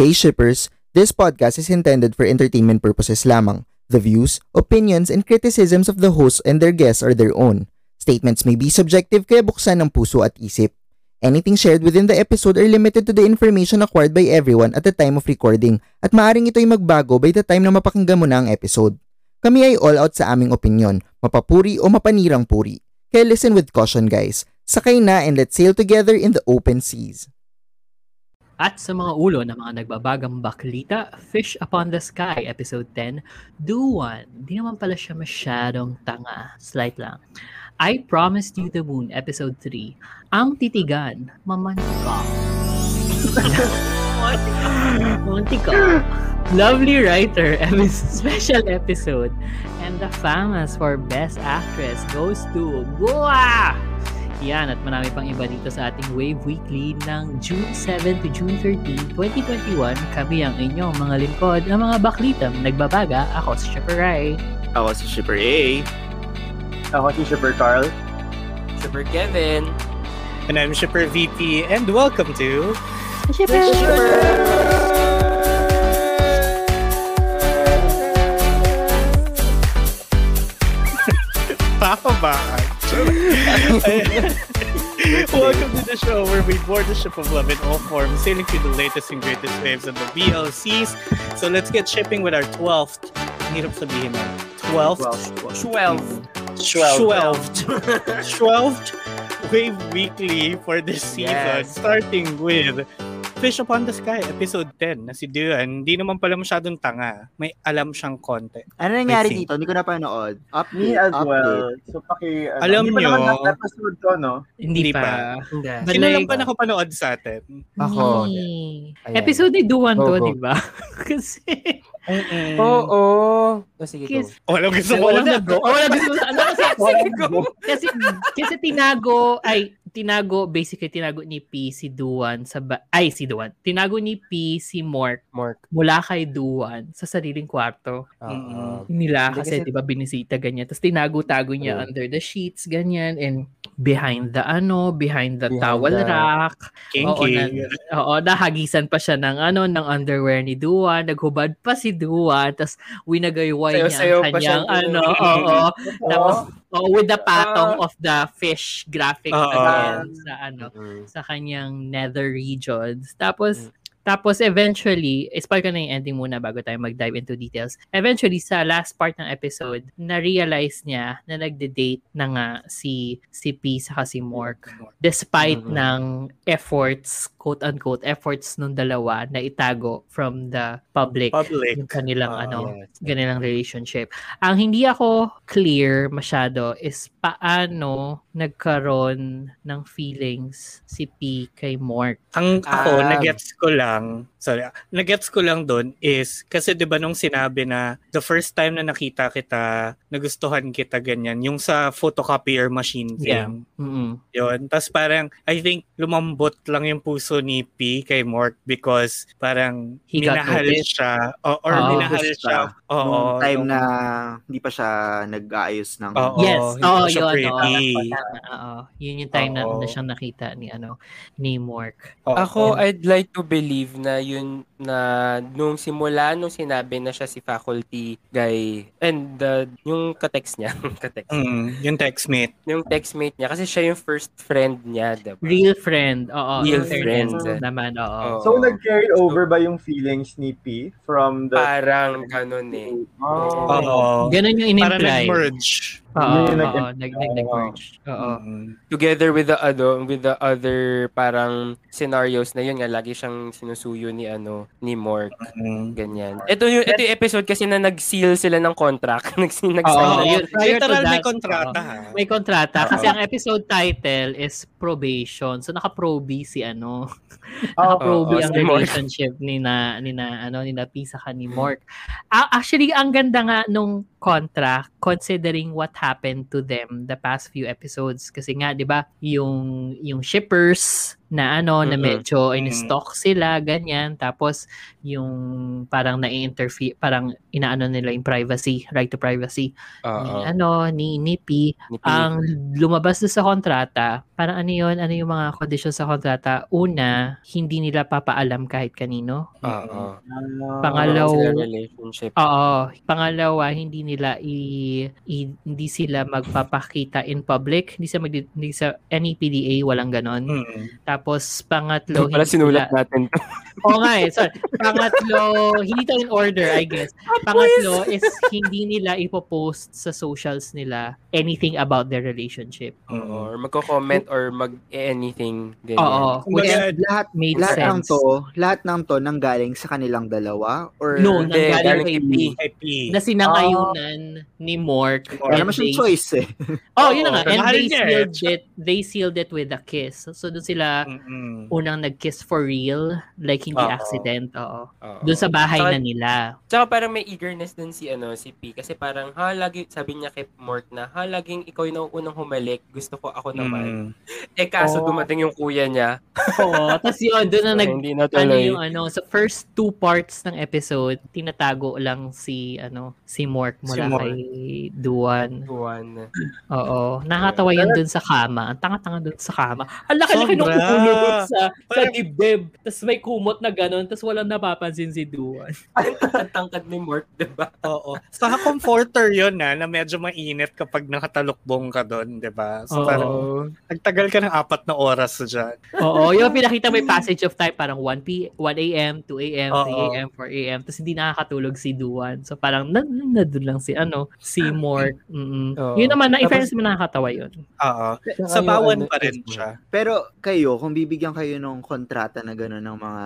Hey shippers, this podcast is intended for entertainment purposes lamang. The views, opinions, and criticisms of the hosts and their guests are their own. Statements may be subjective kaya buksan ng puso at isip. Anything shared within the episode are limited to the information acquired by everyone at the time of recording at maaring ito'y magbago by the time na mapakinggan mo na ang episode. Kami ay all out sa aming opinion, mapapuri o mapanirang puri. Kaya listen with caution guys. Sakay na and let's sail together in the open seas. At sa mga ulo ng mga nagbabagang baklita, Fish Upon the Sky, Episode 10, Do One. Di naman pala siya masyadong tanga. Slight lang. I Promised You the Moon, Episode 3. Ang titigan, mamantika. Mamantika. Lovely writer, special episode. And the famous for Best Actress goes to Goa! Yan at marami pang iba dito sa ating Wave Weekly ng June 7 to June 13, 2021. Kami ang inyong mga lingkod ng mga baklitam nagbabaga. Ako si Shipper Rai. Ako si Shipper A. Ako si Shipper Carl. Shipper Kevin. And I'm Shipper VP and welcome to Shipper! Pakabaan. Welcome to the show where we board the ship of love in all forms, sailing through the latest and greatest waves of the BLCs. So let's get shipping with our 12th. Ang hirap sabihin na. 12th? 12. 12th. 12th Wave Weekly for this season. Yes. Starting with Fish Upon the Sky, episode 10, na si Duan, hindi naman pala masyadong tanga. May alam siyang konti. Ano nangyari dito? Hindi ko napanood. Up, Me as update. well. So, paki... ano, Alam hindi pa nyo- naman last episode to, no? Hindi Hindi pa. pa. Hindi. Sino lang pa nakapanood sa atin? Ako. Hey. Ayan. Episode ni Duan Go, to, go. di ba? Kasi, Oo. Oh, sige ko. Kiss. Walang gusto mo walang na. nag-go. Oh, walang gusto. Ano kasi, kasi, kasi tinago, ay, tinago, basically, tinago ni P si Duan sa, ba- ay, si Duan. Tinago ni P si Mork Mark. mula kay Duan sa sariling kwarto Oo. nila Hindi kasi, kasi- 'di ba binisita ganyan. Tapos tinago-tago niya Oo. under the sheets ganyan and behind the ano, behind the Behind towel the- rack. Oo, Kinky. na, oo, nahagisan pa siya ng ano, ng underwear ni Duan, naghubad pa si Duan, tapos winagayway niya Sayaw-sayaw ang kanyang ano, oo. Tapos oo, with the patong Ah. of the fish graphic Oo. again sa ano, Mm. sa kanyang nether regions. Tapos, Mm. Tapos eventually, spoil ko na yung ending muna bago tayo mag-dive into details. Eventually, sa last part ng episode, na-realize niya na nagde-date na nga si, si P sa si Mork. Despite Mhm. ng efforts, quote-unquote, efforts nung dalawa na itago from the public, Public. yung kanilang Oo. ano, Yes. kanilang relationship. Ang hindi ako clear masyado is paano nagkaroon ng feelings si P kay Mork. Ang ako, Ah. nagets ko lang, sorry, nagets ko lang doon is, kasi di ba nung sinabi na the first time na nakita kita, nagustuhan kita ganyan, yung sa photocopier machine Yeah. thing. Mm-mm. Yun. Tapos parang, I think, lumambot lang yung puso ni P kay Mork because parang He minahal siya. O, or Oo. minahal Gusto siya. Oo. Nung time nung- na hindi pa siya nag-aayos ng... Oo. yes, oo, siya yun. pretty. Oo. Yun yung time na, Oo. na siyang nakita ni ano ni Mork. Oo. Ako, I'd like to believe na yun na nung simula nung sinabi na siya si faculty guy and the yung ka-text niya, ka-text. Mm, yung textmate. Yung textmate niya kasi siya yung first friend niya, diba? Real friend. Oo. Real fairness friend. Naman, oo. Oo. So, nag-carry over ba yung feelings ni P from the... Parang ganun eh. Oh. Oo. Ganun yung Para in-imply. nag-merge. Oo, nag-merge. Oo. Mm. Together with the ano, with the other parang scenarios na yun nga lagi siyang sinusuyo ni ano ni Mork Mm. ganyan. Ito yung ito yung episode kasi na nag-seal sila ng contract, nag-sign nag Oo, yun. Literal may kontrata ha. May kontrata kasi Oo. ang episode title is probation. So naka-proby si ano. Oh, naka-proby oo, ang si Mork. relationship ni na ni na ano ni na Pisa ka ni Mork. Ah, actually ang ganda nga nung contract considering what happened to them the past few episodes kasi nga 'di ba yung yung shippers na ano, na Mhm. medyo in stock sila, ganyan. Tapos, yung parang na-interfere, parang inaano nila yung privacy, right to privacy. Ni, ano, ni, ni P. Ni P. Ang lumabas sa kontrata, parang ano yun, ano yung mga conditions sa kontrata? Una, hindi nila papaalam kahit kanino. Oo. Pangalaw- Wala silang relationship. Oo. Pangalawa, hindi nila i, i- hindi sila magpapakita in public. Hindi sa mag, hindi sa any PDA walang ganon. Mm. Tapos pangatlo, Pala hindi sinulat nila, natin. Oo nga eh. Sorry. Pangatlo, hindi to in order, I guess. Pangatlo is hindi nila ipopost sa socials nila anything about their relationship. Oo. Or magko-comment or mag-anything. Oo. Which lahat made lahat ng sense. to, lahat ng to nanggaling sa kanilang dalawa or No, nanggaling galing kay P. Na sinangayunan ni Mork. And naman siyang choice eh. Oh, yun na nga. And they sealed it. They sealed it with a kiss. So, doon sila Mm-mm. unang nag-kiss for real. Like, hindi Oo. accident. Oo. Oo. Doon sa bahay Saka- na nila. Tsaka parang may eagerness din si ano si P kasi parang ha lagi sabi niya kay Mort na ha laging ikaw yung unang humalik gusto ko ako naman Mm. eh kaso Oh. dumating yung kuya niya Oo. Tapos yun, doon na so, nag... hindi na Ano yung ano, sa first two parts ng episode, tinatago lang si, ano, si Mork Si mula Mork. kay Duan. Juan Oo. Nakakatawa yun dun sa kama. Ang tanga-tanga dun sa kama. Ang laki-laki nung Sobra. Ulo dun sa, sa dibdib. Tapos may kumot na ganun. Tapos walang napapansin si Duan. ang tangkad ni Mort diba Oo. Saka comforter yun na, na medyo mainit kapag nakatalukbong ka doon, di ba? So Oo. parang nagtagal ka ng apat na oras dyan. Oo. Yung pinakita may passage of time, parang 1 p 1 a.m., 2 a.m., 3 Oo. a.m., 4 a.m. Tapos hindi nakakatulog si Duan. So parang na, na, doon lang si, ano, si Mork. Mm-mm. Yun naman, na, in Tapos- fairness naman nakakatawa yun. Oo. Sa bawan ano, pa rin siya. Pero kayo, kung bibigyan kayo ng kontrata na gano'n ng mga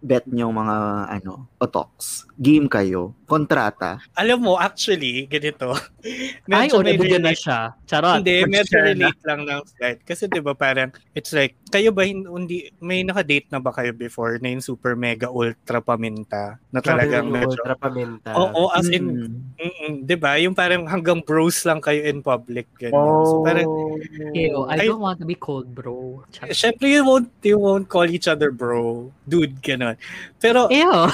bet nyo mga ano, otoks, game kayo, kontrata, Alam mo, actually, ganito. Ay, o, may nabigyan na siya. Charot. Hindi, medyo relate lang ng slight. Kasi di ba parang, it's like, kayo ba, hin- hindi, may nakadate na ba kayo before na yung super mega ultra paminta? Na talagang medyo, ultra paminta oo, as in, mm, mm, di ba? Yung parang hanggang bros lang kayo in public. Ganyan. So parang, Ew, I don't want to be cold, bro. Charot. syempre you won't, you won't call each other bro, dude, gano'n. Pero, Ew.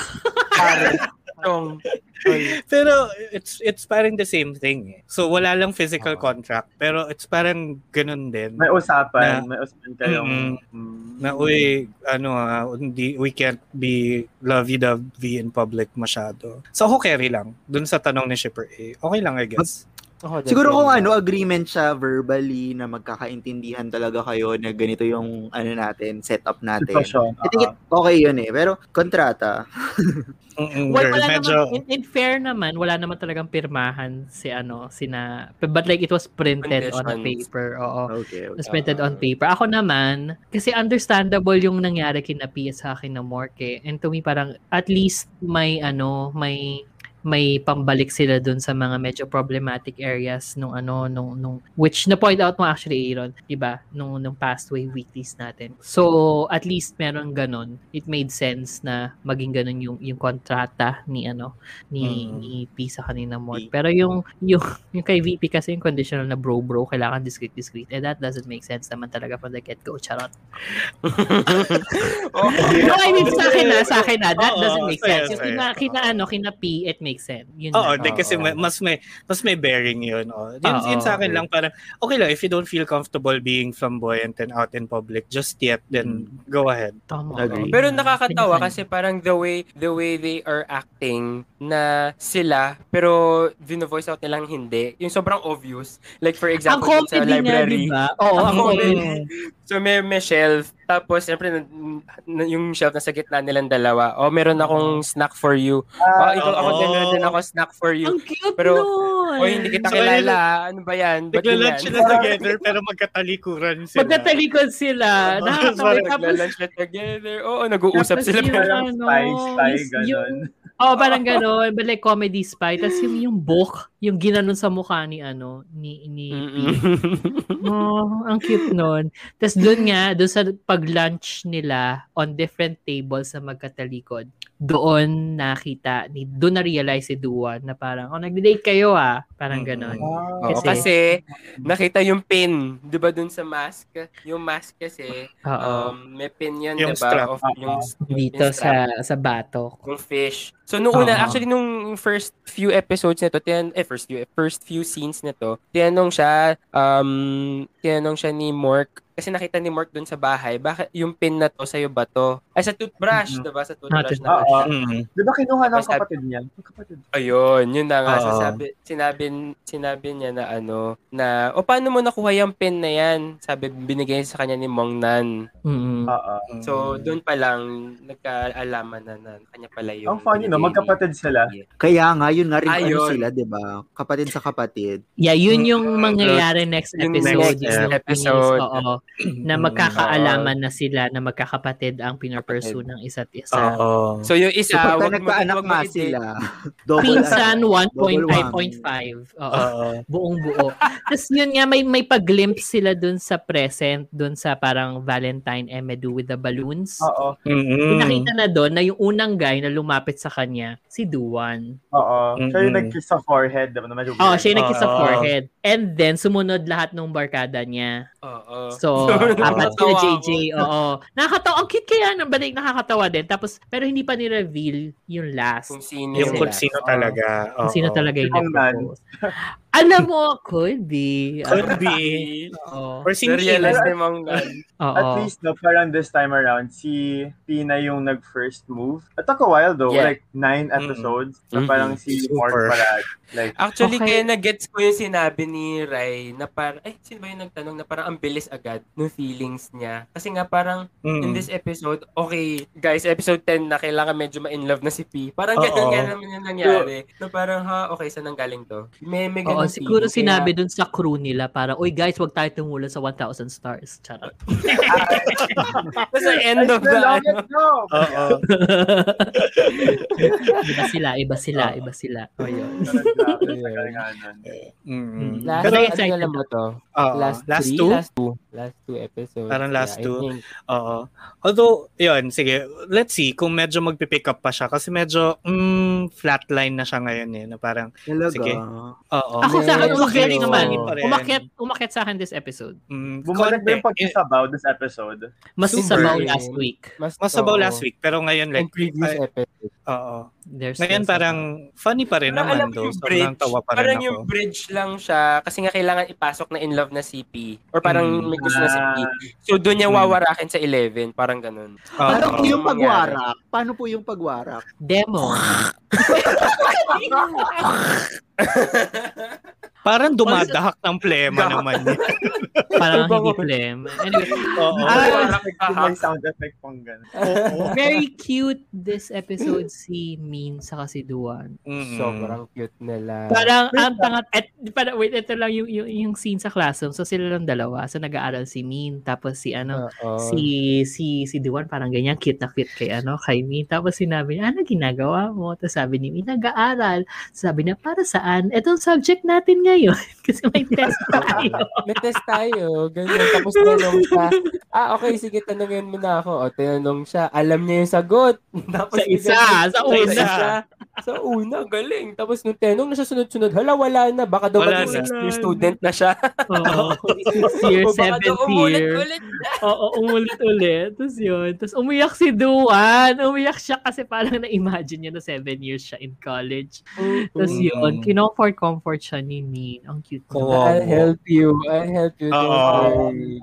Yung- Pero it's it's parang the same thing eh. So wala lang physical Oo. contract, pero it's parang ganun din. May usapan, Na- may usapan kayong... Mm. Mm. Na uy, ano ah, hindi we can't be lovey-dovey in public masyado. So carry lang dun sa tanong ni Shipper A. Okay lang I guess. Ako din, siguro kung ano, agreement siya verbally na magkakaintindihan talaga kayo na ganito yung ano natin, setup natin. Sitwasyon. I think it, okay yun eh. Pero kontrata, Well, wala medyo naman, in, in fair naman, wala naman talagang pirmahan si ano, sina, but like it was printed on paper, oo. okay. It okay. was printed on paper. Ako naman, kasi understandable yung nangyari kina Pia sa akin na Morke. And to me, parang at least may ano, may may pambalik sila dun sa mga medyo problematic areas nung ano nung nung which na point out mo actually Aaron, 'di ba? Nung nung past way weeklies natin. So at least meron ganun. It made sense na maging ganun yung yung kontrata ni ano ni Mm. ni P sa kanina mo. Pero yung yung yung kay VP kasi yung conditional na bro bro kailangan discreet discreet. And that doesn't make sense naman talaga from the get go. Charot. Oo. No, I mean sa akin na, sa akin na, that doesn't make sense. Yung kina, kina ano, kina P, it makes sense. Yun Oo, di, kasi may- mas may mas may bearing 'yun. Oh. Yun, Oo, yun sa akin okay. lang parang okay lang if you don't feel comfortable being flamboyant and out in public just yet then go ahead. Tama. Agree. Pero nakakatawa kasi parang the way the way they are acting na sila pero vino-voice out nilang hindi. Yung sobrang obvious. Like for example sa niya, library. di ba? Oo, Ang ang comedy. comedy. So may, may shelf. Tapos siyempre na, na- yung shelf nasa gitna nilang dalawa. Oh, meron akong snack for you. Oh, ikaw ako din oo. meron din ako snack for you. Ang cute Pero- nun. Oh, hindi kita So, kilala. Ano ba yan? Ba't Nagla-lunch sila together pero magkatalikuran sila. Magkatalikod sila. Nakakatawa. Nagla-lunch na together. Oo, nag-uusap sila. pero ano, Spy, spy, yung- Oo, parang gano'n. But like comedy spy. Tapos yung, yung book, yung ginanon sa mukha ni ano, ni, ni Oh, ang cute nun. Tapos doon nga, doon sa pag-lunch nila on different tables sa magkatalikod, doon nakita, ni, doon na-realize si Duan na parang, oh, nag-date kayo ah. Parang gano'n. Oo, Kasi- kasi, nakita yung pin, 'di ba dun sa mask? Yung mask kasi Oo. um may pin 'yan, Yung 'di ba? strap. Of yung, yung Dito strap, sa sa batok. yung fish. So nung una, Oo. actually nung first few episodes nito, tin eh first few first few scenes nito, tinanong siya um tinanong siya ni Mork kasi nakita ni Mork dun sa bahay, bakit yung pin na to sa'yo ba to? Ay, sa toothbrush, Mhm. 'di ba? Sa toothbrush Ah, na Oo. Mm. Di ba kinuha ng sabi- kapatid niya? Kapatid. Ayun, yun na nga. Sabi, sinabi, sinabi niya na ano, na, o paano mo nakuha yung pen na yan? Sabi, binigay sa kanya ni Mong Nan. Mm. Oo. So, doon pa lang, nagkaalaman na na kanya pala yung... Ang funny, no? Magkapatid sila. Kaya nga, yun nga rin ano Ayun. sila, di ba? Kapatid sa kapatid. Yeah, yun yung mangyayari next episode. next episode. Oo. Na Mm, magkakaalaman na sila na magkakapatid ang pinarpursue ng isa't isa. Oo. So, yung isa, So, wag mo nga sila, double Pinsan ano, 1.5.5. Oo. Oo. Buong buo. Tapos yun nga, may, may pag-glimpse sila dun sa present, dun sa parang Valentine Emedu with the balloons. Oo. Mm-mm. Pinakita na doon na yung unang guy na lumapit sa kanya, si Duan. Oo. Siya yung Mm-mm. nag-kiss sa forehead. Diba? Na medyo Oh, weird. siya yung nagkiss sa Oo. forehead. And then, sumunod lahat ng barkada niya. Oo. So, apat sila JJ. Oo. Nakakatawa. Ang cute kaya ng balik. Nakakatawa din. Tapos, pero hindi pa ni-reveal yung last. Kung sino Yung kung sino Oo. talaga. Kung Oo. sino talaga yung nag-propose. Alam mo, could be. Could be. Oo. Or Na-realize ni. Oo. At least, no, parang this time around, si Pina yung nag-first move. It took a while though, Yeah. like nine episodes. Na Mhm. parang si Super. Mark pala, like, Actually, Okay. kaya na-gets ko yung sinabi ni Rai na parang, eh, sino ba yung nagtanong na parang ang bilis agad ng feelings niya. Kasi nga parang, Mm. in this episode, okay, guys, episode 10 na kailangan medyo ma-in love na si P. Parang ganun nga naman yung nangyari. Na parang, ha, okay, saan nang galing to? May, may Oo, siguro feeling. sinabi Kaya- dun sa crew nila para, uy guys, wag tayo tumulan sa 1,000 stars. Charot. Tapos sa end of the, the ano! Oo. iba sila, iba sila, iba sila. O yun. Mm. last, Pero ano na ba to? Oo. Last, last three? two? Last two. Last two episodes. Parang last Yeah, two. Oo. Although, yun, sige, let's see kung medyo magpipick up pa siya kasi medyo mm, flatline na siya ngayon eh. Na parang, Talaga. Sige. oo. Ako sa akin, umakyat naman. pa rin. Umakyat, umakyat sa akin this episode. Mm, Bumalik na yung pagsasabaw this episode. Mas Super. sabaw last week. Mas, Mas about oo. last week, pero ngayon like, previous ay, episode. oo. There's Ngayon parang funny pa rin Parang naman alam though. yung Sobrang bridge. tawa pa rin Parang ako. yung bridge lang siya kasi nga kailangan ipasok na in love na si P. Or parang Mm. may gusto na si P. So doon niya Mm. wawarakin sa 11. Parang ganun. Paano po yung pagwarak? Paano po yung pagwarak? Demo. ハハハハ。Parang dumadahak ng plema naman. yun. Parang hindi plem. Anyway, Oo. Ah, may sound effect pang ganun. Oo. very cute this episode si Min sa si Duan. Mm-mm. Sobrang cute nila. Parang ang tangat at para wait ito lang yung, yung yung scene sa classroom. So sila lang dalawa. So nag-aaral si Min tapos si ano Oo. si si si Duan parang ganyan cute na cute kay ano kay Min. Tapos sinabi niya, ano ginagawa mo? Tapos sabi ni Min, nag-aaral. Sabi niya, para saan? Etong subject natin ngayon. Kasi may test tayo. May test tayo. Ganyan. Tapos tinanong siya, ah, okay, sige, tanongin mo na ako. O, tinanong siya, alam niya yung sagot. Tapos Sa isa, sa una. siya. Sa una, galing. Tapos nung tinanong na siya sunod-sunod, hala, wala na. Baka daw Wala sixth year student na siya. Oo. Sixth year, O baka daw seventh year. umulit-ulit. Oo, umulit-ulit. Tapos yun. Tapos umiyak si Duan. Umiyak siya kasi parang na-imagine niya na seven years siya in college. Tapos Mm. yun, kinomfort-comfort siya ni Min. Ang cute Kawawa. naman. I'll help you. I'll help you. Worry.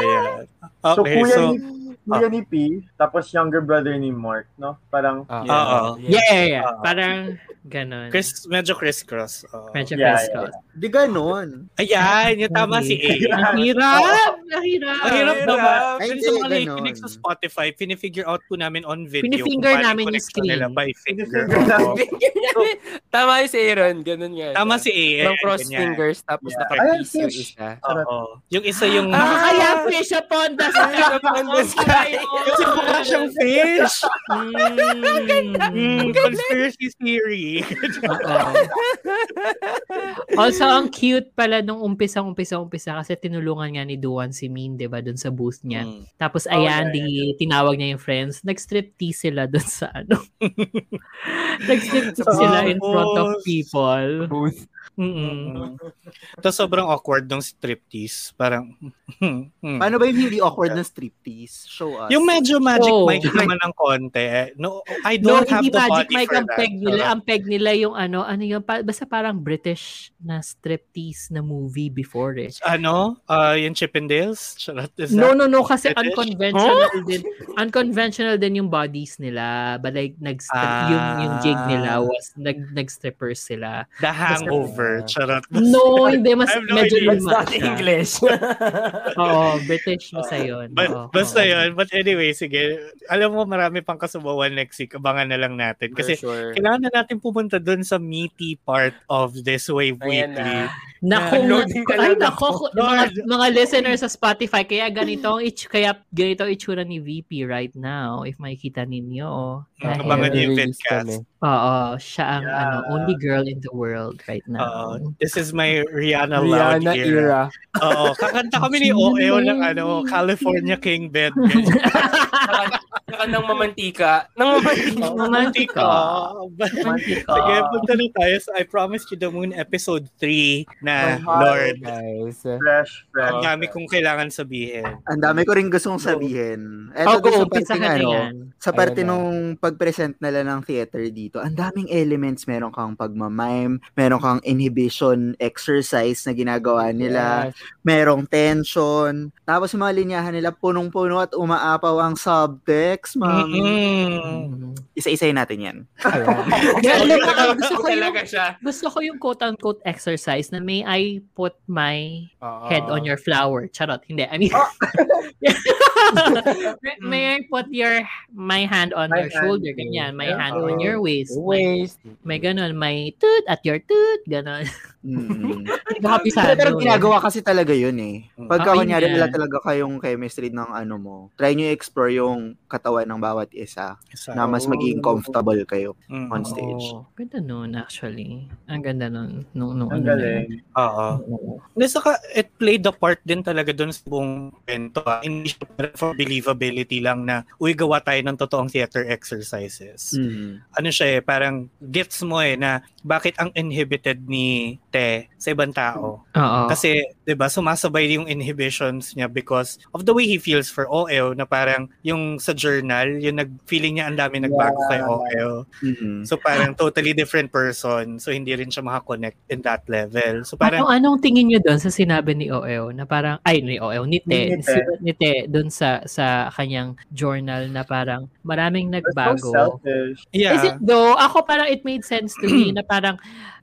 Ayan. So, Okay, kuya, so, ni, kuya ni P, tapos younger brother ni Mark, no? Parang, Ah, Oo. Yeah, yeah, yeah. Oo. Parang ganon. Chris, medyo crisscross. Oo. Medyo Yeah, crisscross. Di ganon. Ayan, yung tama si A. Ang hirap! Ang hirap! Ang hirap Hirap. naman. Ay, sa mga nakikinig sa Spotify, pinifigure out po namin on video. Pinifinger namin yung screen. Nila by finger. Oo. Tama si Aaron. Ganun nga. Tama si A. From cross ganyan. fingers, tapos Yeah. Ayan, yung isa. Oo. Yung isa yung... Ah, kaya fish upon the Fish upon the sky. Kasi mukha siyang fish. Mm. Mm, conspiracy theory. Also, ang cute pala nung umpisa-umpisa-umpisa kasi tinulungan nga ni Duan si Min, di ba, dun sa booth niya. Mm. Tapos, Oh, ayan, yeah, di, tinawag niya yung friends. Nag-striptease sila dun sa ano. Nag-striptease sila in front of people. Booth. Mm-mm. Mm. Tapos sobrang awkward ng striptease. Parang, hmm. Paano ba yung hindi awkward na striptease? Show us. Yung medyo magic Oh. mic naman ng konti. No, I No, don't have hindi the magic body mic for ang that. peg nila. Ang peg nila yung ano, ano yung, pa, basta parang British na striptease na movie before eh. ano? Uh, yung Chippendales? Charot, is No, no, no, kasi British? unconventional din. Unconventional din yung bodies nila. But like, nag Ah. yung, yung jig nila was, nag, nag-strippers sila. The Hangover. Charot. No, hindi. Mas no medyo idea. luma Not siya. English. Oo, British basta yun. But, Oo, basta oo. yun. But anyway, sige. Alam mo, marami pang kasubawan next week. Abangan na lang natin. Kasi For sure. kailangan na natin pumunta dun sa meaty part of this Wave Ayan Weekly. na. Naku, Loading ka ay lang. nako, Lord. mga, mga listeners sa Spotify, kaya ganito ang ich, kaya ganito ang itsura ni VP right now, if makikita ninyo. Dahil- abangan niyo yung Release kami. Oo, siya ang Yeah. ano, only girl in the world right Oo. Now. this is my Rihanna, Loud Rihanna era. era. Oo. Kakanta kami ni OEO ng ano, California King Bed. Saka ng mamantika. Ng mamantika. Romantika. Romantika. Sige, punta na tayo sa I Promised You the Moon episode 3 na heart. Lord. Guys. Fresh, fresh. Ang dami kong kailangan sabihin. Ang dami ko rin gustong sabihin. Oh, Eto go, doon sa parte ano, yan. sa parte nung pag-present nila ng theater dito, ang daming elements. Meron kang pagmamime, meron kang inhibition exercise na ginagawa nila, Yes. merong tension, tapos yung mga linyahan nila punong-puno at umaapaw ang subtext, mami. Mm. Isa-isayin natin yan. Yeah, gusto ko yung gusto ko yung quote-unquote exercise na may I put my Oo. head on your flower. Charot, hindi. I mean, may, may I put your my hand on My your hand. shoulder, ganyan. My Yeah. hand on your waist. May, Waste. may ganon. May toot at your toot. Ganon. Mm. Hindi ko kapisado. Pero ginagawa kasi talaga yun eh. Pagka Okay kunyari wala talaga kayong chemistry ng ano mo, try nyo i-explore yung katawan ng bawat isa Isa. na mas magiging comfortable kayo Mm. on stage. Oo. Ganda nun, actually. Ang ganda nun. Nung, nung Ang ano galing. Oo. Hindi, saka it played a part din talaga doon sa buong kwento. ah. Hindi siya parang for believability lang na, uy, gawa tayo ng totoong theater exercises. Mm. Ano siya eh, parang gets mo eh na bakit ang inhibited ni Te sa ibang tao. Oo. Kasi, 'di ba, sumasabay yung inhibitions niya because of the way he feels for OL na parang yung sa journal, yung nag-feeling niya ang dami nagbago kay OL. Mm. So parang totally different person. So hindi rin siya makakonect in that level. So parang Anong, anong tingin nyo doon sa sinabi ni OEO na parang, ay ni OEO, ni Te, Ni Te. si- ni Te doon sa, sa kanyang journal na parang maraming so nagbago. selfish. yeah. Is it though? Ako parang it made sense to me na parang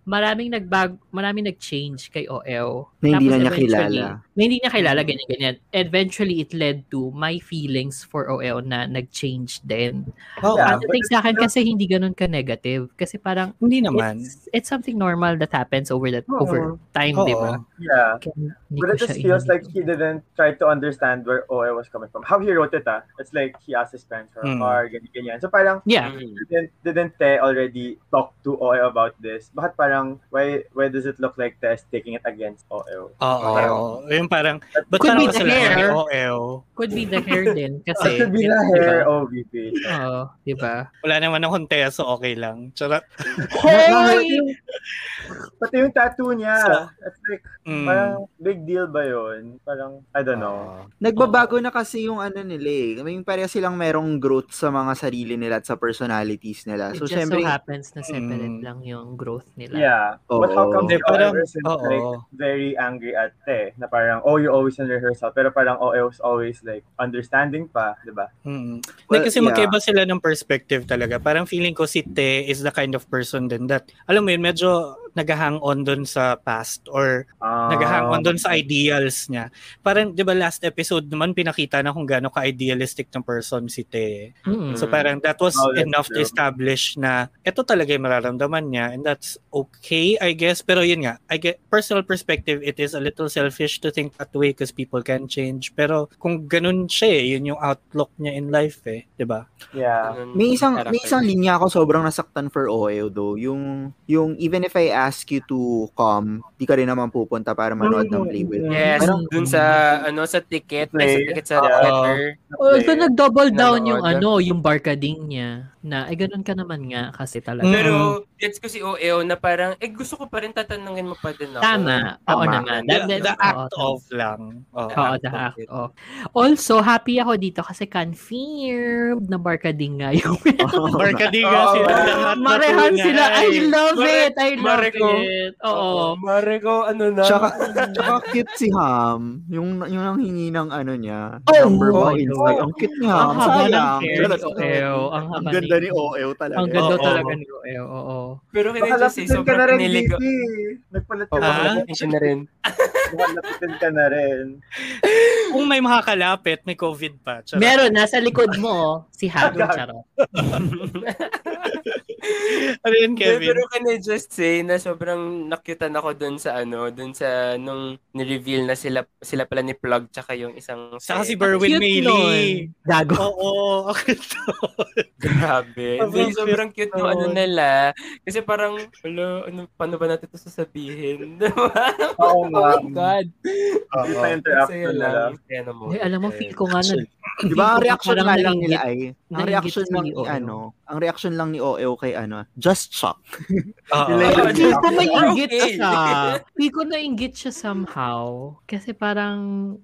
maraming nagbag maraming nag-change kay OL. Na hindi Tapos na niya eventually- kilala. Na hindi niya kilala, ganyan, ganyan. Eventually, it led to my feelings for OL na nag-change din. Oo. Yeah. Ang thing sa akin kasi hindi ganun ka-negative. Kasi parang, hindi naman. it's, it's something normal that happens over that Oo. over time, Oo. di ba? Yeah. Kaya hindi But it just feels like he didn't try to understand where OA was coming from. How he wrote it, ah. It's like he asked his parents for a Hmm. car, ganyan, ganyan. So parang, Yeah. didn't, didn't Te already talk to OA about this? Bakit parang, why why does it look like Te is taking it against OA? Oo. Yung parang, ba't Could parang be the hair. OL? Could be the hair din It kasi. could be the hair ba? OVP. Oo, di ba? Wala naman akong teso, okay lang. Charot. Pati yung, pati yung tattoo niya. So- It's like, Mm. parang big deal ba yun? Parang, I don't know. Oo. Nagbabago na kasi yung ano nila eh. Mean, pareha silang merong growth sa mga sarili nila at sa personalities nila. It So, just syempre, so happens na separate Mm. lang yung growth nila. Yeah. But how come Oo. Parang- since oo. like very angry at Te na parang oh you're always in rehearsal pero parang oh I was always like understanding pa, 'di ba? Mm. Hindi, Well, kasi yeah. magkaiba sila ng perspective talaga. Parang feeling ko si Te is the kind of person din that, alam mo yun, medyo nag-hang on dun sa past or Ah, nag-hang on dun sa ideals niya. Parang, di ba last episode naman pinakita na kung gaano ka-idealistic ng person si Te. Mm. So parang that was Oh, enough to true. establish na ito talaga yung mararamdaman niya and that's okay, I guess. Pero yun nga, I get personal perspective, it is a little selfish to think that way because people can change. Pero kung ganun siya eh, yun yung outlook niya in life eh, di ba? Yeah. May isang may isang linya ako sobrang nasaktan for OEO though. Yung yung even if I ask you to come, di ka rin naman pupunta para manood ng play with. me. Yes, Parang- dun sa ano sa ticket, ay, sa Play. ticket sa theater. Oh, ito nag-double down yung ano, yung barkading niya. Na, ay ganun ka naman nga kasi talaga. Pero gets ko si OEO na parang eh gusto ko pa rin tatanungin mo pa din ako. Tama. Oo Tama. naman. The, the oo, act of lang. Oh. Oo, the act of. Also, happy ako dito kasi confirmed na barkading nga yung Barkadiga Oo. sila lahat na Marehan tunay. sila. I love Mare- it. I love Mareko. it. Oo. Mareko, ano na? Tsaka, tsaka cute si Ham. Yung, yung ang hingi ng ano niya. Oh, number oh, mo inside. Ang cute niya. Ang haba ng hair ni OEO. Ang Ang ganda ni- OEO talaga. Ang ganda Oo. talaga ni OEO. Oo. Pero Baka kaya just say, lapitin ka na sobrang rin, niligo. Vicky. Nagpalit ka Oh, na Ah? rin. na rin. Baka lapitin ka na rin. Kung may makakalapit, may COVID pa. Charot. Meron, nasa likod mo, si Hago Charo. Ano yun, Kevin? Pero can I just say na sobrang nakyutan ako dun sa ano, dun sa nung ni-reveal na sila sila pala ni Plug tsaka yung isang Saka si. Berwin nun. Gago. Oo, okay to. Grabe. Sobrang Hindi, sobrang cute cute ng ano nila. Kasi parang, wala, ano, paano ba natin ito sasabihin? Diba? Oo oh nga. my God. Sa Ang interaction saya nila. lang. Eh, alam mo, feel ko nga na, Di ba ang reaction nga lang nila ay, ang reaction ni OEO. ano, ang reaction lang ni OEO kay ano, just shock. Oo. Nila- Feel ko may inggit okay. siya. Feel ko na inggit siya somehow. Kasi parang,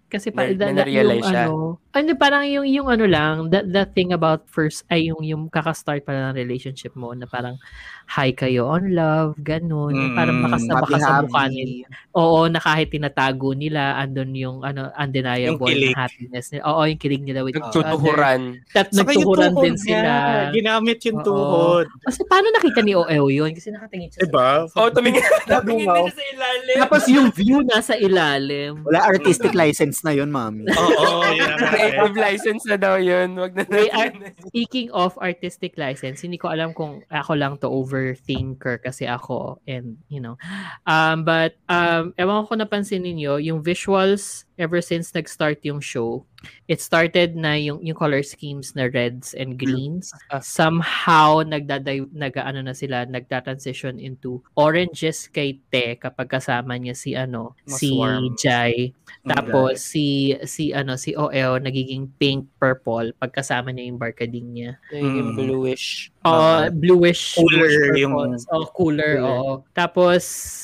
kasi pa, da- na-realize yung siya. ano, ano, parang yung, yung ano lang, the, the thing about first, ay yung, yung kakastart pa ng relationship mo na parang, hi kayo on love, ganun. Mm, parang makasama ka sa mukha nila. Oo, na kahit tinatago nila, andun yung ano, undeniable Yung na happiness nila. Oo, yung kilig nila with each other. Nagtutuhuran. At Saka yung nagtuhuran din sila. niya, Ginamit yung Oo. tuhod. Kasi paano nakita ni OEO yun? Kasi nakatingin siya sa Diba? Oh, tumingin. tumingin siya sa ilalim. Tapos yung view nasa ilalim. Wala artistic license na yun, mami. Oo, yun ang Creative license na daw yun. Wag na Wait, natin. Speaking of artistic license, hindi ko alam kung ako lang to overthinker kasi ako and you know. Um but um ewan ko napansin niyo yung visuals ever since nag-start yung show. It started na yung yung color schemes na reds and greens. Ah. Somehow nagdaday nag ano na sila nagta-transition into oranges kay Te kapag kasama niya si ano Mas si warm. Jai. Tapos si si ano si OL nagiging pink purple pagkasama niya yung barkading niya. Yung Mm. bluish. Oh, bluish Cooler bluish yung- oh, cooler, Cooler. oo. Tapos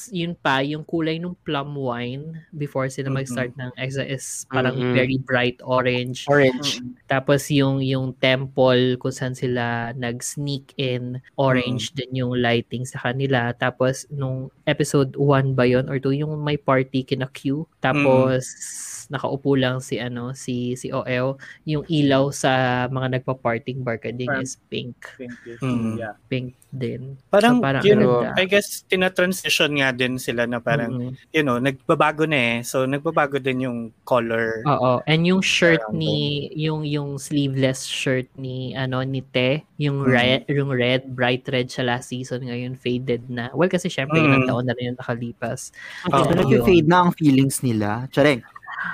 yun pa, yung kulay ng plum wine before sila Mhm. mag-start ng EXA is parang Mhm. very bright orange. Orange. Tapos yung yung temple kung saan sila nag-sneak in, orange din yung lighting sa kanila. Tapos nung episode 1 ba yon or 2 yung may party kina Q. Tapos nakaupo lang si ano si si OL. Yung ilaw sa mga nagpa-partying barkading Parang- is pink. Pink is, Mm. yeah. Pink din. Parang, So, parang yun, ano I guess, tina-transition nga din sila na parang, Mm-mm. you know, nagbabago na eh. So, nagbabago din yung color. Oo. And yung shirt ni yung yung sleeveless shirt ni ano ni Te, yung Mm. red yung red bright red siya last season ngayon faded na. Well kasi syempre Mm. ilang taon na rin yung nakalipas. Oo. So, nag-fade na ang feelings nila. Tsareng.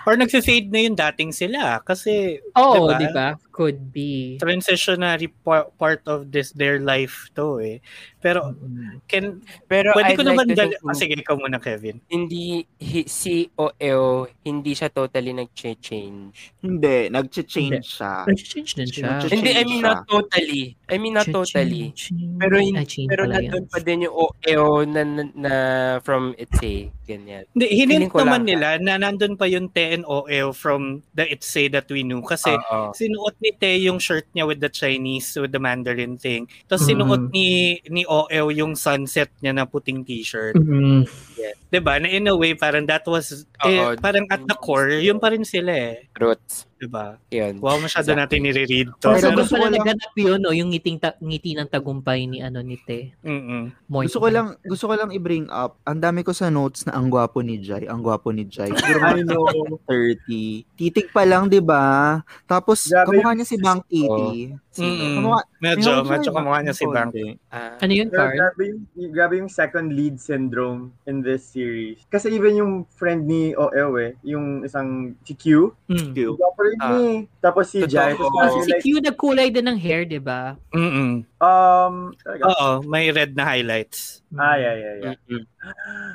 Or nagfe-fade na yung dating sila. Kasi, Oh, Diba? di ba? Could be. transitionary pa- part of this their life to eh. Pero, Mm. can, Pero pwede I'd ko like naman, to dal- think ah, sige, ikaw muna, Kevin. hindi hi, si OEO hindi siya totally nag-change. Hindi, nag-change siya. Nag-change din siya. Nag-change Hindi, I mean not totally. I mean not totally. Pero hin- Ay, change Pero nandun pa din yung OEO na, na, na from Itzy. Ganyan. Hindi, hinint naman lang. nila na nandun pa yung Te and OL from the It's Say That We Knew. Kasi, sinuot ni Te yung shirt niya with the Chinese, with the Mandarin thing. Tapos Mm. sinuot ni, ni OL yung sunset niya na puting t-shirt. Mm. Yes. 'Di ba? Na in a way parang that was eh, parang at the core, yun pa rin sila eh, Roots. 'Di ba? Yun. Wow, masyado Exactly. natin nire-read to. Pero gusto ko lang- naganap yun, no? yung ngiting ta- ngiti ng tagumpay ni ano ni Te. mm Moy. Gusto ko lang gusto ko lang i-bring up. Ang dami ko sa notes na ang gwapo ni Jai, ang gwapo ni Jai. Siguro I know. 30. Titig pa lang, 'di ba? Tapos Grabe kamukha niya si Bang Kitty. Kamukha, Medyo, may hawak medyo siya, kamukha niya si Bank. konti. Ah, Ano yun, Carl? grabe yung, grabe yung second lead syndrome in this series. Kasi even yung friend ni OL eh, yung isang si Q, Mm. Cute. Gwapo rin Ah. eh. Tapos si. Jai, tapos Kasi parang si Q nagkulay din ng hair, di ba? Mm-mm. um. Oo, may red na highlights. Ah, yeah, yeah, yeah.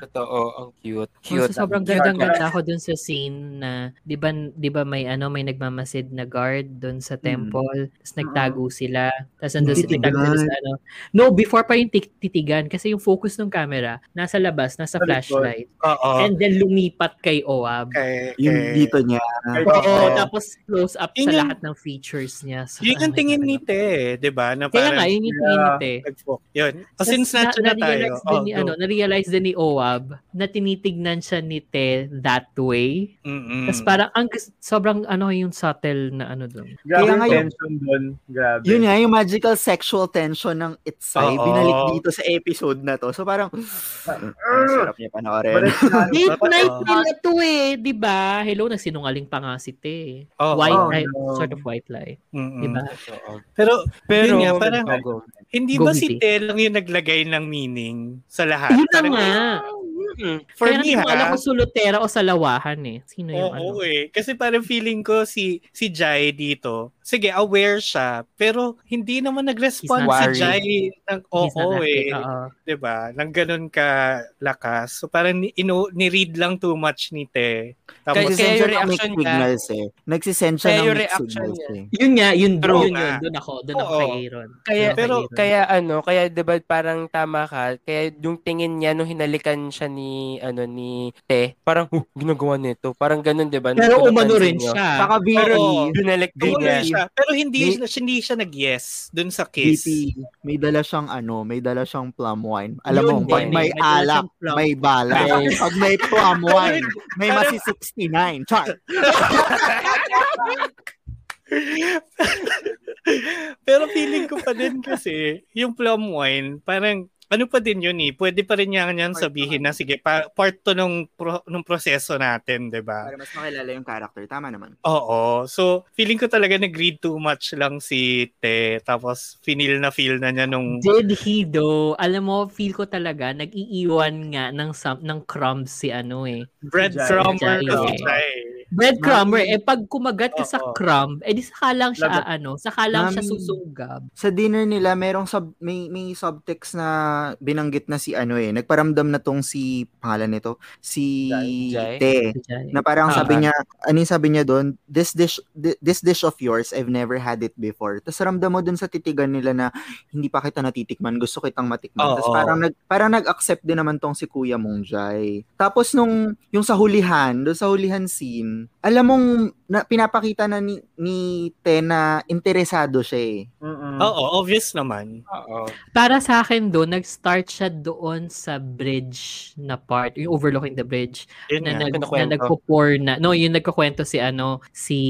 Totoo, ang cute. Oh, Cute. so sobrang gandang ganda ako dun sa scene na 'di ba 'di ba may ano may nagmamasid na guard dun sa temple tapos nagtago sila tapos nandun si titago sila sa ano no before pa yung tit- titigan kasi yung focus ng camera nasa labas nasa Sa likod. flashlight Oo. and then lumipat kay Oab kay, Yung dito niya. Oo, tapos close up Yun sa yung- lahat ng features niya. So, Yun yung ano, tingin ni talaga. Te, di ba? Na Kaya parang, nga, yun yung tingin ni Yeah. Te. Yun. O Tas since na, na, tayo. na-realize din oh, ni, ano, na-realize din ni Oab na tinitignan siya ni Te that way. Mm-mm. Tapos parang ang sobrang ano yung subtle na ano doon. Grabe Kaya yung nga yung- tension doon. Grabe. Yun nga, yung magical sexual tension ng Itsai, Oo. binalik dito sa episode na to. So parang, ang sarap niya panoorin. Date night nila to eh, di ba? Hello, nagsinungaling pa nga si Te. Oo. white Oh, lie, no. sort of white lie. Mm-mm. Di ba? Pero, Pero, yun nga, parang, Oh, go. hindi Go, ba si. Te lang yung naglagay ng meaning sa lahat? Yun na Parang, nga. Yeah. Mm. For Kaya me, ko alam ha? kung sulutera o salawahan eh. Sino yung Oo ano? eh. Kasi parang feeling ko si si Jai dito, sige, aware siya, pero hindi naman nag-respond si Jai ng oo acting, eh. oo. 'Di ba? Nang ganun ka lakas. So parang ni, ino, ni-read lang too much ni Te. Tapos Nagsisend kaya yung reaction niya- signals eh. Nagsisend siya Kaya ng yung mixed reaction signals niya. eh. Yun nga, yun doon, yun, yun, doon ako, doon ako Oo. kay Aaron. Kaya pero kaya ano, kaya 'di ba parang tama ka. Kaya yung tingin niya nung hinalikan siya ni ano ni Te, parang huh, ginagawa nito. Parang ganun 'di ba? Pero umano rin niyo. siya. Saka VP, Oo. Binalik din niya. siya. Pero hindi, May- hindi siya nag-yes dun sa kiss. VP, may dala siyang ano, may dala siyang plum wine. Alam Yun mo, pag may. May alak, may bala. Yes. Pag may plum wine, may Parang- masi 69. Char! Pero feeling ko pa din kasi, yung plum wine, parang ano pa din yun eh. Pwede pa rin yan, yan sabihin na, sige, pa, part to nung, pro, nung proseso natin, di ba? Para mas makilala yung character. Tama naman. Oo. So, feeling ko talaga nag-read too much lang si Te. Tapos, finil na feel na niya nung... Did he though? Alam mo, feel ko talaga, nag-iiwan nga ng, some, ng crumbs si ano eh. Breadcrumber Jai. kasi Jai. Eh. Breadcrumber, eh pag kumagat ka sa crumb, eh di saka lang siya, Lagot. ano, saka lang siya Mami. susugab. Sa dinner nila, merong sub, may, may subtext na binanggit na si ano eh. Nagparamdam na tong si, pangalan nito, si Jai? Te. Na parang Ah. sabi niya, ano yung sabi niya doon, this dish, thi- this dish of yours, I've never had it before. Tapos ramdam mo doon sa titigan nila na hindi pa kita natitikman, gusto kitang matikman. Oo. Tapos parang, nag, parang nag-accept din naman tong si Kuya Mong Jai. Tapos nung, yung sa hulihan, doon sa hulihan scene, alam mong, na, pinapakita na ni, ni Te na interesado siya eh. Mm-mm. Oo, obvious naman. Oo. Para sa akin doon, nag-start siya doon sa bridge na part, yung overlooking the bridge, Yun na, nga. nag, na nagpo-pour na, no, yung nagkukwento si ano, si,